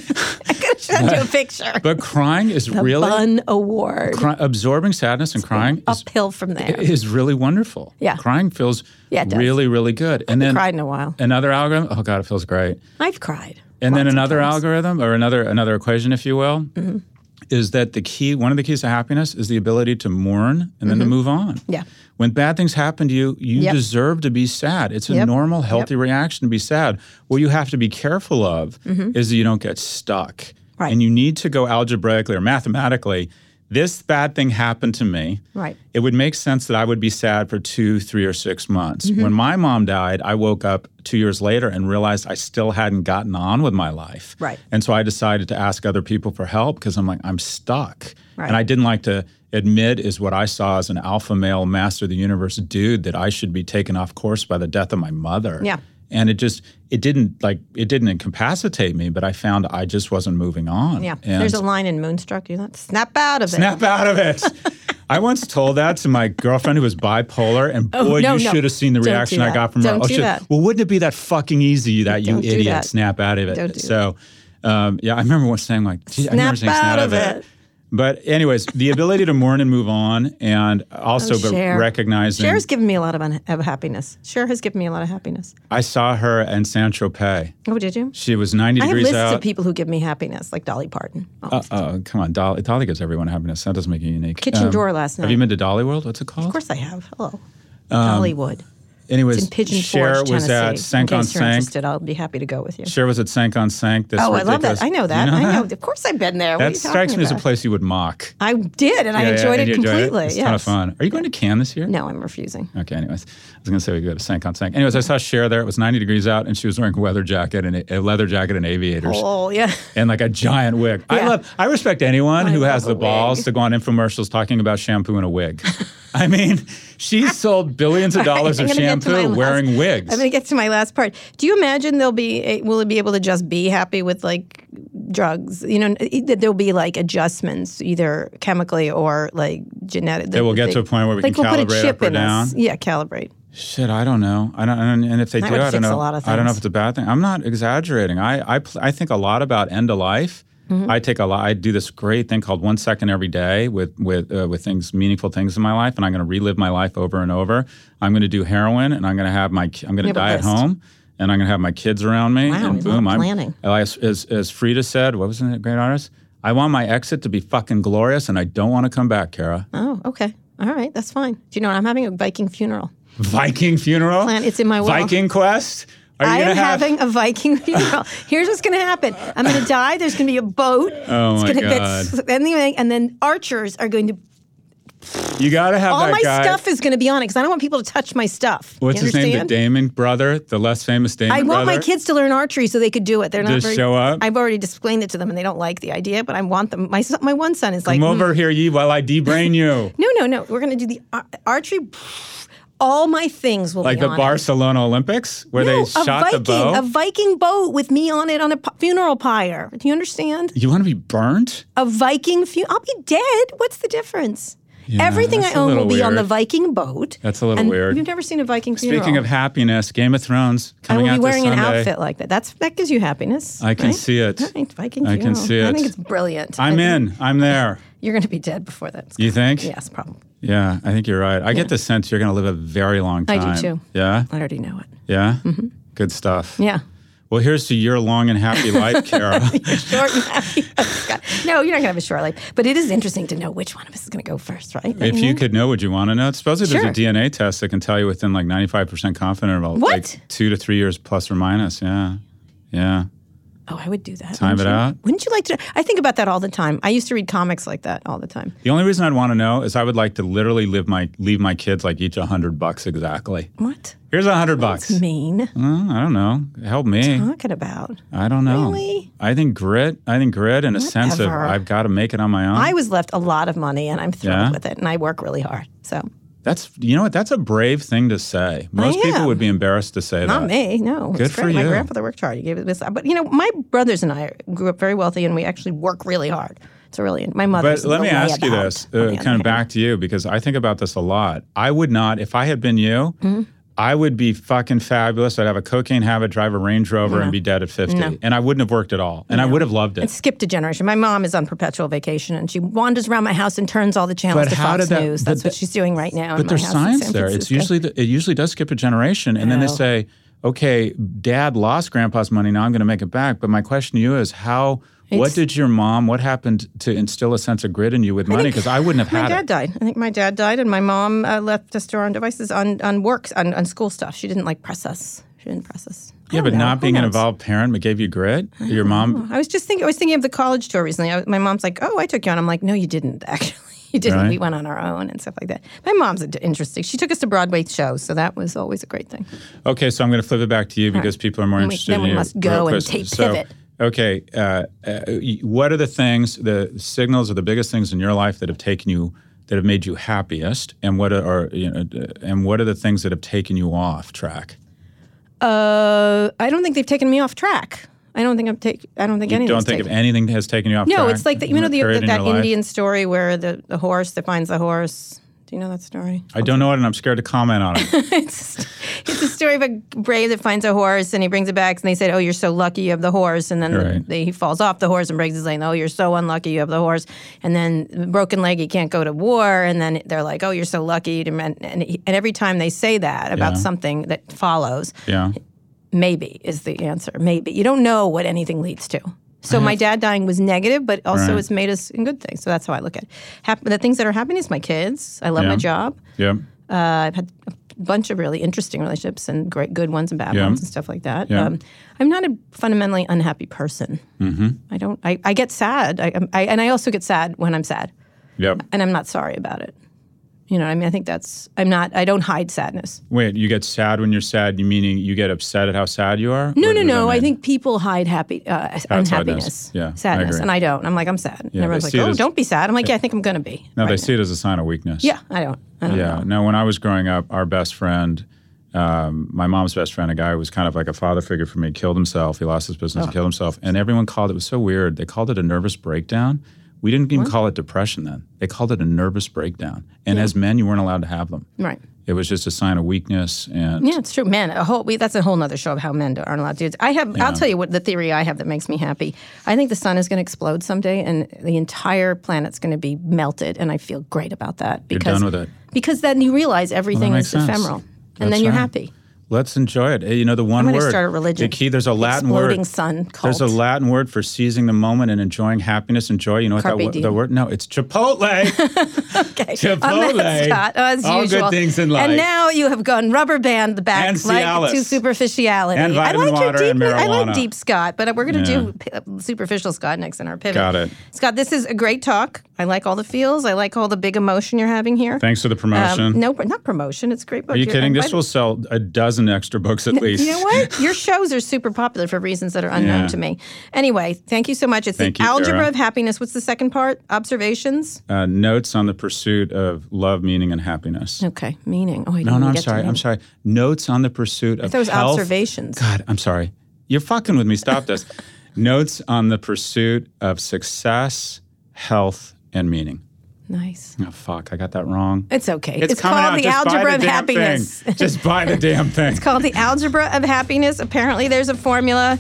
could you a picture. but crying is the really Bun Award. cry, absorbing sadness and crying is, Uphill from there. is really wonderful. Yeah. Crying feels Yeah, really, really good. And then cried in a while. another algorithm. Oh God, it feels great. I've cried. And then another algorithm or another another equation, if you will, Mm-hmm. is that the key one of the keys to happiness is the ability to mourn and then to move on. Mm-hmm. Yeah. When bad things happen to you, you Yep. deserve to be sad. It's a Yep. normal, healthy reaction to be sad. What you have to be careful of is that you don't get stuck. Mm-hmm. Right. And you need to go algebraically or mathematically. This bad thing happened to me. Right. It would make sense that I would be sad for two, three, or six months. Mm-hmm. When my mom died, I woke up two years later and realized I still hadn't gotten on with my life. Right. And so I decided to ask other people for help because I'm like, I'm stuck. Right. And I didn't like to admit is what I saw as an alpha male master of the universe dude that I should be taken off course by the death of my mother. Yeah. And it just it didn't like it didn't incapacitate me, but I found I just wasn't moving on. Yeah. And There's a line in Moonstruck. You not snap out of it. snap out of it. I once told that to my girlfriend who was bipolar, and boy, Oh, no, you no. should have seen the Don't reaction I got from her. Don't Oh, do she- that. Well, wouldn't it be that fucking easy that you Don't do idiot that. snap out of it? Don't do so, um, yeah, I remember once saying like, gee, I remember Snap saying out of it. But anyways, the ability to mourn and move on, and also but Oh, Cher. recognizing. Cher's given me a lot of, un- of happiness. Cher has given me a lot of happiness. I saw her in San Tropez. Oh, did you? She was 90 I have lists out. of people who give me happiness, like Dolly Parton. Oh, Oh, come on, Dolly. Dolly gives everyone happiness. That doesn't make you unique. Kitchen drawer last night. Have you been to Dolly World? What's it called? of course I have. Hello. Um, Dollywood. Anyways, It's in Pigeon Cher Forge, was at Cinquante-Cinq. interested, I'll be happy to go with you. Cher was at Cinquante-Cinq. This Oh, I love that. I know You that. I know. that? Of course I've been there. That strikes me as a place you would mock. I did, and I Yeah, yeah, enjoyed it completely. enjoyed completely. It's a yes. ton of fun. Are you going to Cannes this year? No, I'm refusing. Okay, anyways. I was going to say we go to Cinquante-Cinq. Anyways, I saw Cher there. It was 90 degrees out, and she was wearing a weather jacket and a, a leather jacket and aviators. Oh, yeah. And like a giant wig. Yeah. I love. I respect anyone I who has the balls wig. to go on infomercials talking about shampoo and a wig. I mean, she's sold billions of dollars I'm of gonna get to my shampoo last- wearing wigs. I'm going to get to my last part. Do you imagine they'll be eh, will it be able to just be happy with like drugs? You know, eh, that there'll be like adjustments either chemically or like genetic. They will get to a point where we like can we'll put a calibrate chip up or us. down. Yeah, calibrate. Shit, I don't know. I don't, and and if they That do, I don't know. lot of I don't know if it's a bad thing. I'm not exaggerating. I I, pl- I think a lot about end of life. Mm-hmm. I take a lot. I do this great thing called one second every day with with uh, with things, meaningful things in my life, and I'm going to relive my life over and over. I'm going to do heroin, and I'm going to have my. I'm going to die at home, and I'm going to have my kids around me, Wow, and boom, I'm planning. As, as as Frida said, what was the great artist? I want my exit to be fucking glorious, and I don't want to come back, Kara. Oh, okay. All right, that's fine. Do you know what? I'm having a Viking funeral. Viking funeral. Plan- it's in my will. Viking quest. I am have? having a Viking funeral. Here's what's going to happen. I'm going to die. There's going to be a boat. Oh it's my gonna God. Anyway, and then archers are going to. you got to have All my guy. stuff is going to be on it because I don't want people to touch my stuff. What's his name? The Damon brother, the less famous Damon I want brother. my kids to learn archery so they could do it. They're not Just very, show up? I've already explained it to them and they don't like the idea, but I want them. My son, my one son is like, Come "Mm, over here, ye, while I debrain you. no, no, no. We're going to do the ar- archery. All my things will like be the on it. Barcelona Olympics where No, they shot Viking, the bow. a Viking boat with me on it on a p- funeral pyre. Do you understand? you want to be burnt? A Viking funeral. I'll be dead. What's the difference? Everything I own will be on the. Viking boat. That's a little weird. You've never seen a Viking funeral. Speaking of happiness, Game of Thrones I coming will out be this wearing an outfit like that. That's that gives you happiness. I can right? see it. Right, Viking I can funeral. see I think it's brilliant. I'm I- in. I'm there. You're going to be dead before that. You think? Yes, probably. Yeah, I think you're right. I get the sense you're going to live a very long time. I do too. Yeah? I already know it. Yeah? Mm-hmm. Good stuff. Yeah. Well, here's to your long and happy life, Kara. Short and happy. No, you're not going to have a short life. But it is interesting to know which one of us is going to go first, right? If you mm-hmm. could know, would you want to know? Supposedly Sure. there's a DNA test that can tell you within like 95% confident about What? like two to three years plus or minus. Yeah. Yeah. Oh, I would do that. Time wouldn't it you? out? Wouldn't you like to? I think about that all the time. I used to read comics like that all the time. The only reason I'd want to know is I would like to literally live my leave my kids like each a hundred bucks exactly. What? Here's a hundred bucks. Mean. I don't know. Help me. Talking about. I don't know. Really? I think grit. I think grit and a sense of I've got to make it on my own. I was left a lot of money, and I'm thrilled Yeah? with it, and I work really hard. So That's you know what? That's a brave thing to say. Most people would be embarrassed to say not that. Not me. No, Good for great. My grandfather worked hard. He gave it this, but you know, my brothers and I grew up very wealthy, and we actually work really hard. It's really my mother. But let me ask you this, uh, kind of hand. back to you, because I think about this a lot. I would not, if I had been you, Mm-hmm. I would be fucking fabulous. I'd have a cocaine habit, drive a Range Rover, and be dead at 50. And I wouldn't have worked at all. And I would have loved it. It skipped a generation. My mom is on perpetual vacation, and she wanders around my house and turns all the channels But to Fox that- News. That's what she's doing right now. in But my there's science there. It's usually the, it usually does skip a generation, and then they say, "Okay, Dad lost Grandpa's money. Now I'm going to make it back." But my question to you is, how? What did your mom? What happened to instill a sense of grit in you with money? Because I wouldn't have had. My dad it. died. I think my dad died, and my mom uh, left us to our own devices on on work on, on school stuff. She didn't like press us. She didn't press us. Yeah, but know. not being an involved parent gave you grit. Your mom. I was just thinking. I was thinking of the college tour recently. I, my mom's like, "Oh, I took you on." I'm like, "No, you didn't. Actually, you didn't. Right. We went on our own and stuff like that." My mom's interesting. She took us to Broadway shows, so that was always a great thing. Okay, so I'm going to flip it back to you because people are more Then we- interested then in we must go and tape so, pivot. Okay, uh, uh, what are the things, the signals, or the biggest things in your life that have taken you, that have made you happiest, and what are, you know, and what are the things that have taken you off track? Uh, I don't think they've taken me off track. I don't think I'm take. I don't think You anything's don't think taken. anything has taken you off track? No, track? it's like the, you know the, that your life? Indian story where the, the horse that finds the horse. Do you know that story? I don't know it, and I'm scared to comment on it. it's, it's a story of a brave that finds a horse and he brings it back and they said, "Oh, you're so lucky you have the horse." And then Right. they, he falls off the horse and breaks his leg. "Oh, you're so unlucky you have the horse." And then broken leg, he can't go to war. And then they're like, "Oh, you're so lucky." to men-" And, he, and every time they say that about Yeah. something that follows, yeah. maybe is the answer. Maybe you don't know what anything leads to. So my dad dying was negative, but also Right. it's made us in good things. So that's how I look at it. Hap- the things that are happening is my kids. I love Yeah. my job. Yeah. Uh, I've had a bunch of really interesting relationships and great good ones and bad Yeah. ones and stuff like that. Yeah. Um, I'm not a fundamentally unhappy person. Mm-hmm. I don't. I, I get sad. I, I and I also get sad when I'm sad, Yep. and I'm not sorry about it. You know, what I mean, I think that's. I'm not. I don't hide sadness. Wait, you get sad when you're sad. You meaning you get upset at how sad you are? No, What no, no. I think people hide happy uh, unhappiness, Yeah, sadness, agree. and I don't. I'm like, I'm sad. and everyone's like, oh, as- don't be sad. I'm like, yeah, I think I'm gonna be. No, right they now. see it as a sign of weakness. Yeah, I don't. I don't Yeah. know. No, when I was growing up, our best friend, um, my mom's best friend, a guy who was kind of like a father figure for me, killed himself. He lost his business Oh. and killed himself. And everyone called it, was so weird. They called it a nervous breakdown. We didn't even call it depression then. They called it a nervous breakdown. And as men, you weren't allowed to have them. Right. It was just a sign of weakness. And Yeah, it's true. Men, a whole we, that's a whole nother show of how men aren't allowed to do. I have. I'll tell you what the theory I have that makes me happy. I think the sun is going to explode someday, and the entire planet's going to be melted, and I feel great about that You're because done with it. because then you realize everything makes is sense. ephemeral, and That's then you're right. happy. Let's enjoy it. Eh, you know, the one I'm word. start a religion. The key, there's a Latin Exploding word. sun There's a. Latin word for seizing the moment and enjoying happiness and joy. You know what Carpe that wo- the word? No, it's Chipotle. Okay, oh, Chipotle. I'm that, Scott, oh, as All good usual. things in life. And now you have gone rubber band the back And like Cialis. to superficiality. And I like water your deep. I like deep Scott, but we're going to Yeah. do superficial Scott next in our pivot. Got it. Scott, this is a great talk. I like all the feels. I like all the big emotion you're having here. Thanks for the promotion. Um, no, not promotion. It's a great book. Are you You're- kidding? This will sell a dozen extra books at least. You know what? Your shows are super popular for reasons that are unknown Yeah. to me. Anyway, thank you so much. It's Thank the you, algebra of happiness. What's the second part? Observations. Uh, notes on the pursuit of love, meaning, and happiness. Okay, meaning. Oh, I No, no, I'm sorry. I'm sorry. Notes on the pursuit of was health. observations. God, I'm sorry. You're fucking with me. Stop this. Notes on the pursuit of success, health, and meaning. Nice. Oh fuck, I got that wrong. It's okay. It's, called out. the Just algebra the of happiness. Just buy the damn thing. It's called the algebra of happiness. Apparently, there's a formula.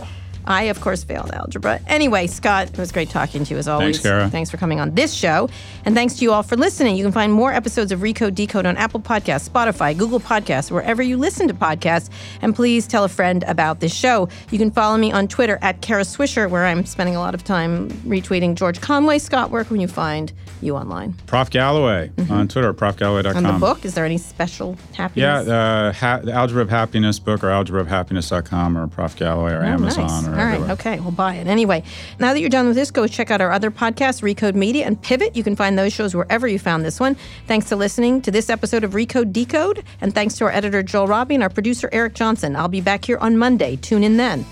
I, of course, failed algebra. Anyway, Scott, it was great talking to you as always. Thanks, Kara. Thanks for coming on this show. And thanks to you all for listening. You can find more episodes of Recode Decode on Apple Podcasts, Spotify, Google Podcasts, wherever you listen to podcasts. And please tell a friend about this show. You can follow me on Twitter at Kara Swisher, where I'm spending a lot of time retweeting George Conway. Scott, Work, when you find you online? Prof Galloway on Twitter, profgalloway.com. On Mm-hmm. the book, is there any special Yeah, happiness? uh, ha- the Algebra of Happiness book or algebraofhappiness.com or Prof Galloway or Oh, Amazon nice. or All right, everywhere. okay, we'll buy it. Anyway, now that you're done with this, go check out our other podcasts, Recode Media and Pivot. You can find those shows wherever you found this one. Thanks to listening to this episode of Recode Decode, and thanks to our editor Joel Robbie and our producer Eric Johnson. I'll be back here on Monday. Tune in then.